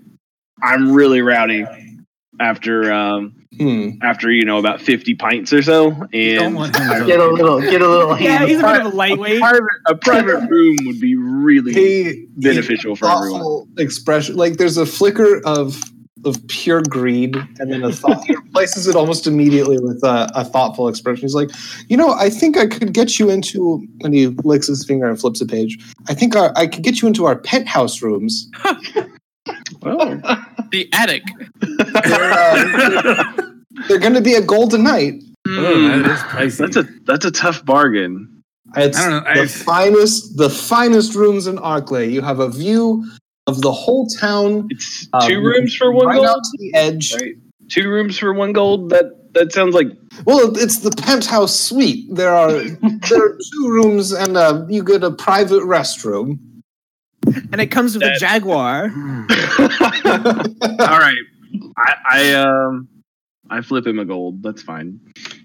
I'm really rowdy after um, Hmm. after you know about 50 pints or so, and want him to Get a little, get a little Yeah, he's a bit of a a lightweight. private, a private room would be really He, beneficial for everyone. expression. Like there's a flicker of of pure greed, and then a thought. he replaces it almost immediately with a, a thoughtful expression. He's like, you know, I think I could get you into. And he licks his finger and flips a page. I think our, I could get you into our penthouse rooms. Well, The attic. They're, uh, they're going to be a golden night. Oh, that is pricey. that's a that's a tough bargain. It's I don't know, the I- finest, the finest rooms in Arklay. You have a view of the whole town. It's um, two rooms for one right gold. out to the edge. Right. Two rooms for one gold. That that sounds like Well, it's the penthouse suite. There are there are two rooms, and uh, you get a private restroom. and it comes with a jaguar. all right. I I um I flip him a gold. That's fine.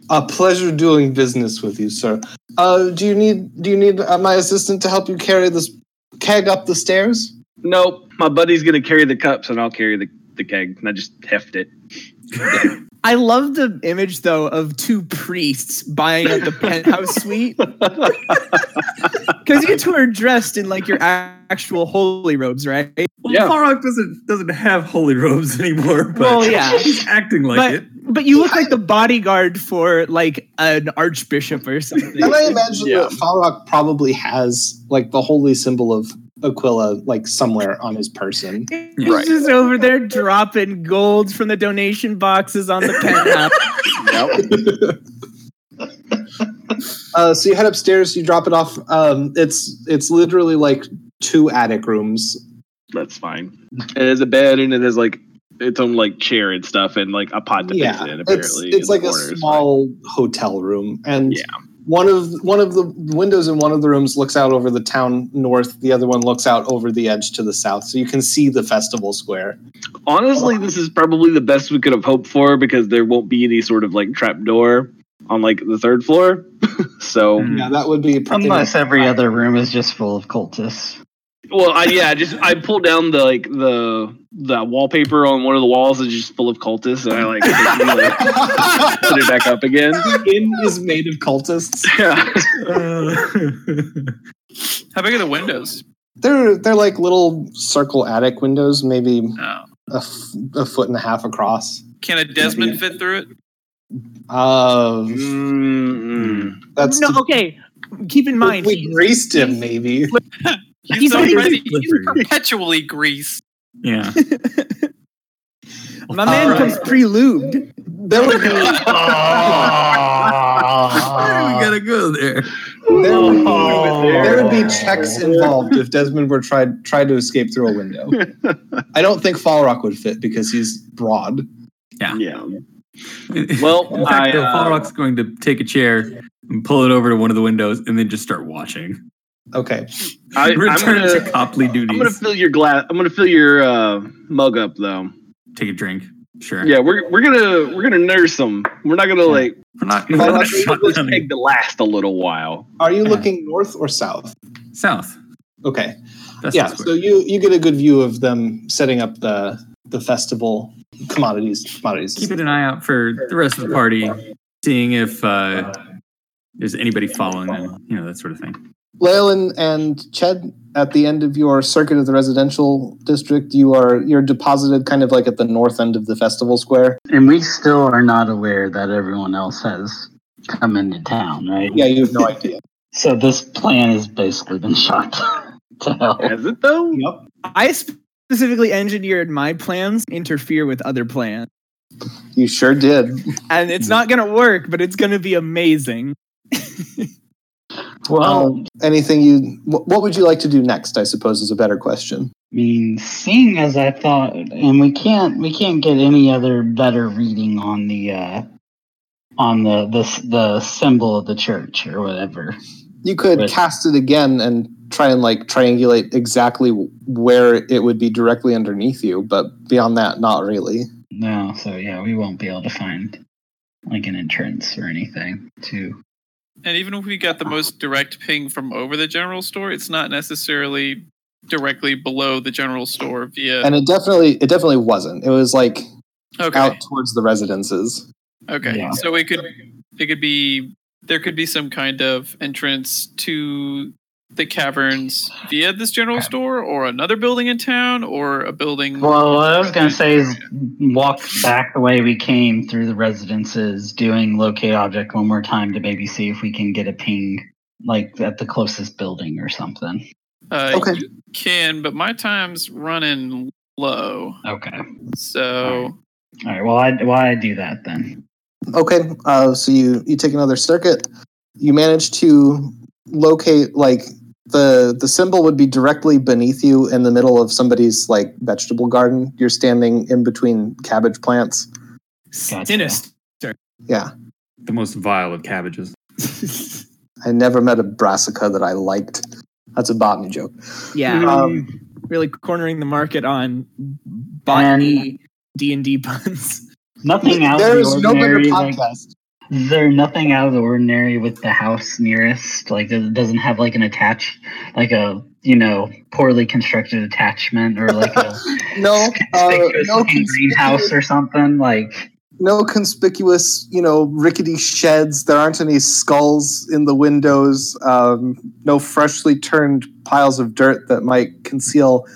a pleasure doing business with you, sir. Uh, do you need do you need uh, my assistant to help you carry this keg up the stairs? Nope. My buddy's gonna carry the cups, and I'll carry the the keg, and I just heft it. I love the image though of two priests buying at the penthouse suite because you two are dressed in like your actual holy robes, right? Well, Yeah. Falrock doesn't doesn't have holy robes anymore. But Well, yeah. he's acting like but it. but you look like the bodyguard for like an archbishop or something. And I imagine Yeah. that Falrock probably has like the holy symbol of Aquila like somewhere on his person. He's Right. just over there dropping golds from the donation boxes on the penthouse. Uh, so you head upstairs, you drop it off. Um, it's it's literally like two attic rooms. That's fine. It has a bed, and it has like its own like chair and stuff, and like a pot to fix Yeah, it. it's Apparently, it's in like a corner. It's small hotel room, and Yeah. One of one of the windows in one of the rooms looks out over the town north. The other one looks out over the edge to the south, so you can see the festival square. Honestly, this is probably the best we could have hoped for because there won't be any sort of like trap door on like the third floor. so, Mm. Yeah, that would be pretty Unless every other room is just full of cultists. well, I, yeah, just I pulled down the like the the wallpaper on one of the walls is just full of cultists, and I like, like, put it back up again. Skin is made of cultists. Yeah. How big are the windows? They're they're like little circle attic windows, maybe Oh. a, f- a foot and a half across. Can a Desmond fit through it? Uh, Mm-mm. that's no, okay. Keep in mind, we he- greased him, maybe. He's, He's already already he's perpetually greased. Yeah. my man Uh, comes pre-lubed. There would be we gotta go there. there would be, there would be checks involved if Desmond were tried tried to escape through a window. I don't think Falrock would fit because he's broad. Yeah. Yeah. Well, in fact, I, though, uh, Falrock's going to take a chair and pull it over to one of the windows and then just start watching. Okay. I, I'm Return gonna, to Copley duties. I'm gonna fill your glass. I'm gonna fill your uh, mug up though. take a drink. Sure. Yeah, we're we're gonna we're gonna nurse them. We're not gonna like We're not, we're Falrock, not you shut this down last a little while. Are you looking north or south? south. Okay. That's yeah. So you you get a good view of them setting up the the festival commodities commodities. keeping an eye out for the rest of the party, seeing if uh, there's anybody following them, you know, that sort of thing. Leyland and Ched, at the end of your circuit of the residential district, you are you're deposited kind of like at the north end of the festival square. And we still are not aware that everyone else has come into town, right? Yeah, you have no idea. So this plan has basically been shot. To hell. Has it though? Yep. I specifically engineered my plans interfere with other plans. You sure did. And it's not gonna work, but it's gonna be amazing. Well, Um, anything you? What would you like to do next? I suppose is a better question. I mean, seeing as I thought, and we can't we can't get any other better reading on the uh, on the the the symbol of the church or whatever. You could Right. cast it again and try and like triangulate exactly where it would be directly underneath you, but beyond that, not really. No, so yeah, we won't be able to find like an entrance or anything to. And even if we got the most direct ping from over the general store, it's not necessarily directly below the general store via. And it definitely, it definitely wasn't. It was like okay. out towards the residences. Okay. Yeah. So it could it could be there could be some kind of entrance to the caverns via this general store or another building in town or a building Well, what I was gonna say is walk back the way we came through the residences, doing locate object one more time to maybe see if we can get a ping like at the closest building or something. uh, Okay. you can, but my time's running low. Okay. So All right. Well, I why I do that then? Okay, uh, so you you take another circuit. You manage to locate like the the symbol would be directly beneath you in the middle of somebody's like vegetable garden. You're standing in between cabbage plants. Gotcha. Sinister. Yeah, The most vile of cabbages. I never met a brassica that I liked. That's a botany joke. yeah. Um, really cornering the market on botany D and D puns. Nothing out There is of is the no better ordinary. like, podcast. Is there nothing out of the ordinary with the house nearest? Like, it doesn't have like an attached, like a you know poorly constructed attachment or like a no, uh, conspicuous no, greenhouse or something. Like, no conspicuous, you know, rickety sheds. There aren't any skulls in the windows. Um, no freshly turned piles of dirt that might conceal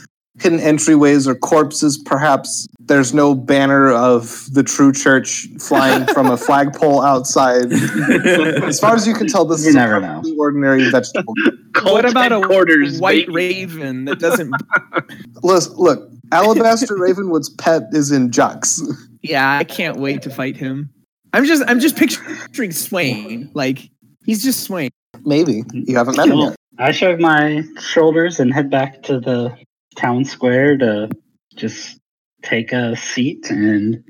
hidden entryways or corpses. Perhaps there's no banner of the true church flying from a flagpole outside. As far as you can tell, this You is never a know. ordinary vegetable. what about a headquarters, white baby? raven that doesn't? Look, look, Alabaster Ravenwood's pet is in Jux. yeah, I can't wait to fight him. I'm just I'm just picturing Swain. Like he's just Swain. Maybe you haven't met him yet. I shrug my shoulders and head back to the town square to just take a seat and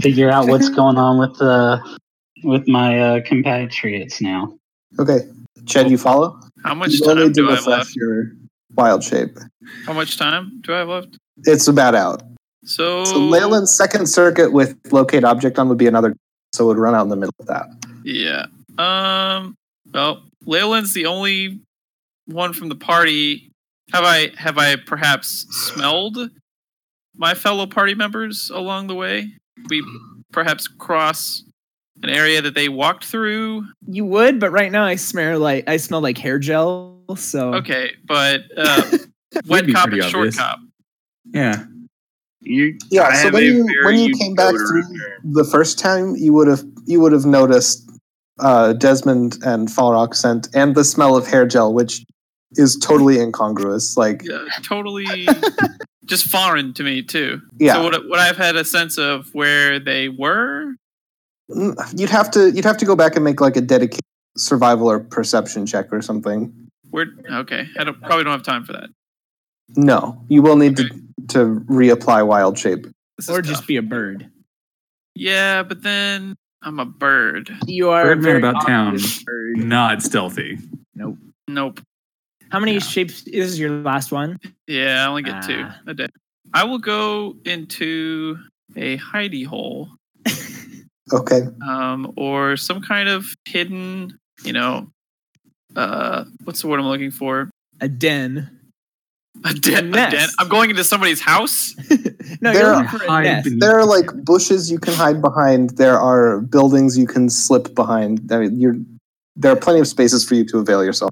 figure out what's going on with the with my uh, compatriots now. Okay, Ched, you follow? how much You time do I have left? your wild shape. How much time do I have left? It's about out. So, So Leyland's second circuit with locate object on would be another, so it would run out in the middle of that. Yeah. Um. Well, Leyland's the only one from the party. Have I have I perhaps smelled my fellow party members along the way? We perhaps cross an area that they walked through. You would, but right now I smell like I smell like hair gel. So Okay, but uh, wet cop pretty and short obvious. cop. Yeah. You, Yeah, I so when you- when you came back through- term. The first time you would have you would have noticed uh, Desmond and Falrock scent and the smell of hair gel, which is totally incongruous. Like, Yeah, totally just foreign to me too. yeah, So would, would I have had a sense of where they were? Mm, you'd have to you'd have to go back and make like a dedicated survival or perception check or something. Where? Okay, I don't, probably don't have time for that. No, you will need to to reapply wild shape. This is or just be a bird. Yeah, but then I'm a bird. You are Birdman about town. bird. Not stealthy. Nope. Nope. How many Yeah. shapes? This is your last one. Yeah, I only get two Ah. a day. I will go into a hidey hole, Okay, um, or some kind of hidden, you know, uh, what's the word I'm looking for? A den. A den. A nest. den. I'm going into somebody's house. no, There you're looking for a hide nest. there are like bushes you can hide behind. There are buildings you can slip behind. I mean, you're there are plenty of spaces for you to avail yourself.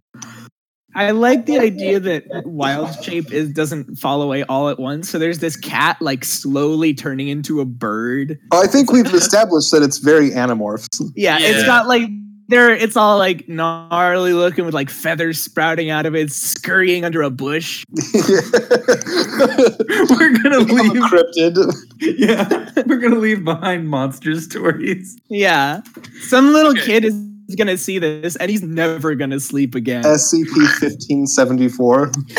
I like the idea that wild shape is doesn't fall away all at once. So there's this cat like slowly turning into a bird. Oh, I think we've established that it's very Animorphs. Yeah, it's got like there it's all like gnarly looking with like feathers sprouting out of it, scurrying under a bush. We're gonna leave. cryptid. Yeah, we're gonna leave behind monster stories. Yeah. Some little Okay. kid is gonna see this and he's never gonna sleep again. SCP 1574. So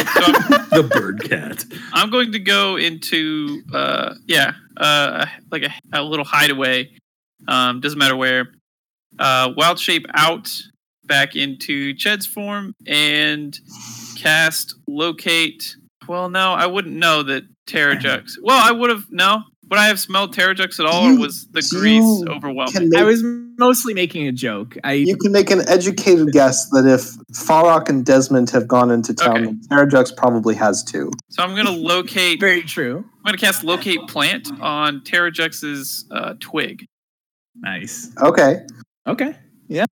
the bird cat. I'm going to go into uh yeah uh like a, a little hideaway. Um, doesn't matter where. Uh, wild shape out back into Ched's form and cast locate. Well, no, I wouldn't know that Terrajux. Well, I would have no. Would I have smelled Terrajux at all, You- or was the grease overwhelming? make- I was mostly making a joke. I You can make an educated guess that if Falrock and Desmond have gone into town, Okay. Terrajux probably has too. So I'm gonna locate. very true. I'm gonna cast locate plant on Terrajux's uh, twig. Nice. Okay. Okay. Yeah.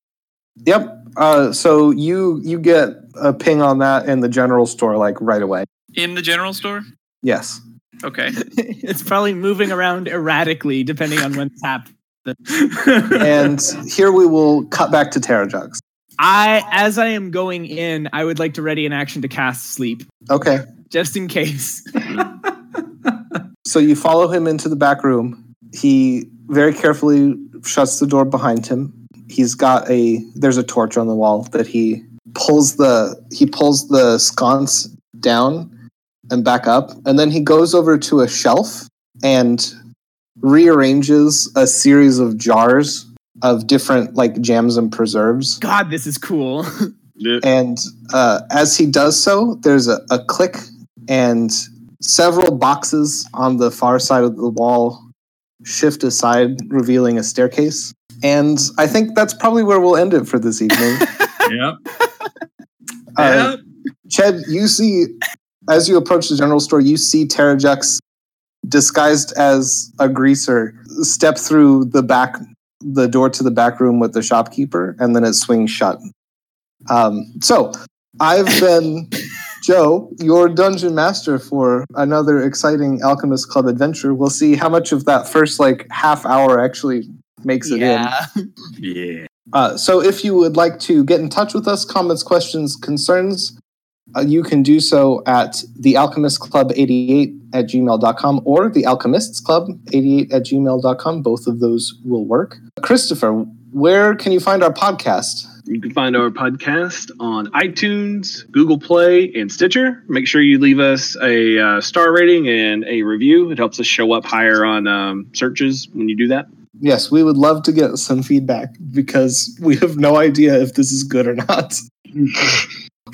Yep. Uh, so you you get a ping on that in the general store like right away. In the general store? Yes. Okay. it's probably moving around erratically depending on when it's happened. And here we will cut back to Terrajux. I as I am going in, I would like to ready an action to cast sleep. Okay. Just in case. So you follow him into the back room. He very carefully shuts the door behind him. He's got a there's a torch on the wall that he pulls the he pulls the sconce down and back up and then he goes over to a shelf and rearranges a series of jars of different like jams and preserves God, this is cool. and uh, as he does so, there's a, a click, and several boxes on the far side of the wall shift aside, revealing a staircase. And I think that's probably where we'll end it for this evening. Yep. uh, Ched, you see, as you approach the general store, you see Terrajux disguised as a greaser step through the back, the door to the back room with the shopkeeper, and then it swings shut. Um, so, I've been Joe, your dungeon master for another exciting Alchemist Club adventure. We'll see how much of that first like half hour actually makes it in. yeah. Yeah. Uh, so if you would like to get in touch with us, comments, questions, concerns, you can do so at the alchemist club 88 at gmail.com or the alchemists club 88 at gmail.com. Both of those will work. Christopher, where can you find our podcast? You can find our podcast on iTunes, Google Play, and Stitcher. Make sure you leave us a uh, star rating and a review. It helps us show up higher on um, searches when you do that. Yes, we would love to get some feedback because we have no idea if this is good or not.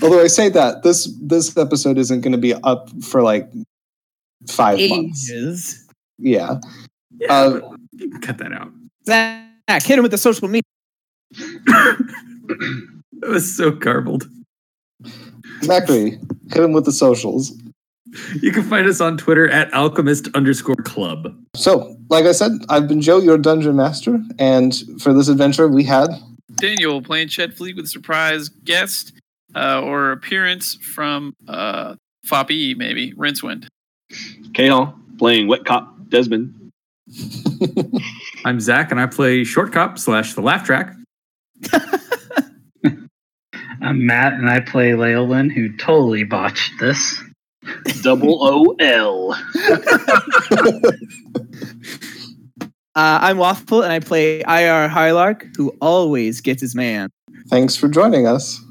Although I say that this this episode isn't going to be up for like five months. Yeah. Yeah, Uh, but you can cut that out. Zach, hit him with the social media. That was so garbled. Zachary, hit him with the socials. You can find us on Twitter at alchemist underscore club. So, like I said, I've been Joe, your dungeon master, and for this adventure, we had Daniel playing Chet Fleet with a surprise guest uh, or appearance from uh, Foppy, maybe Rincewind. K Hall playing Wet Cop Desmond. I'm Zach, and I play short cop slash the laugh track. I'm Matt, and I play Leolin, who totally botched this. Double O L. Uh, I'm Waffle and I play Aiyar Highlark, who always gets his man. thanks for joining us.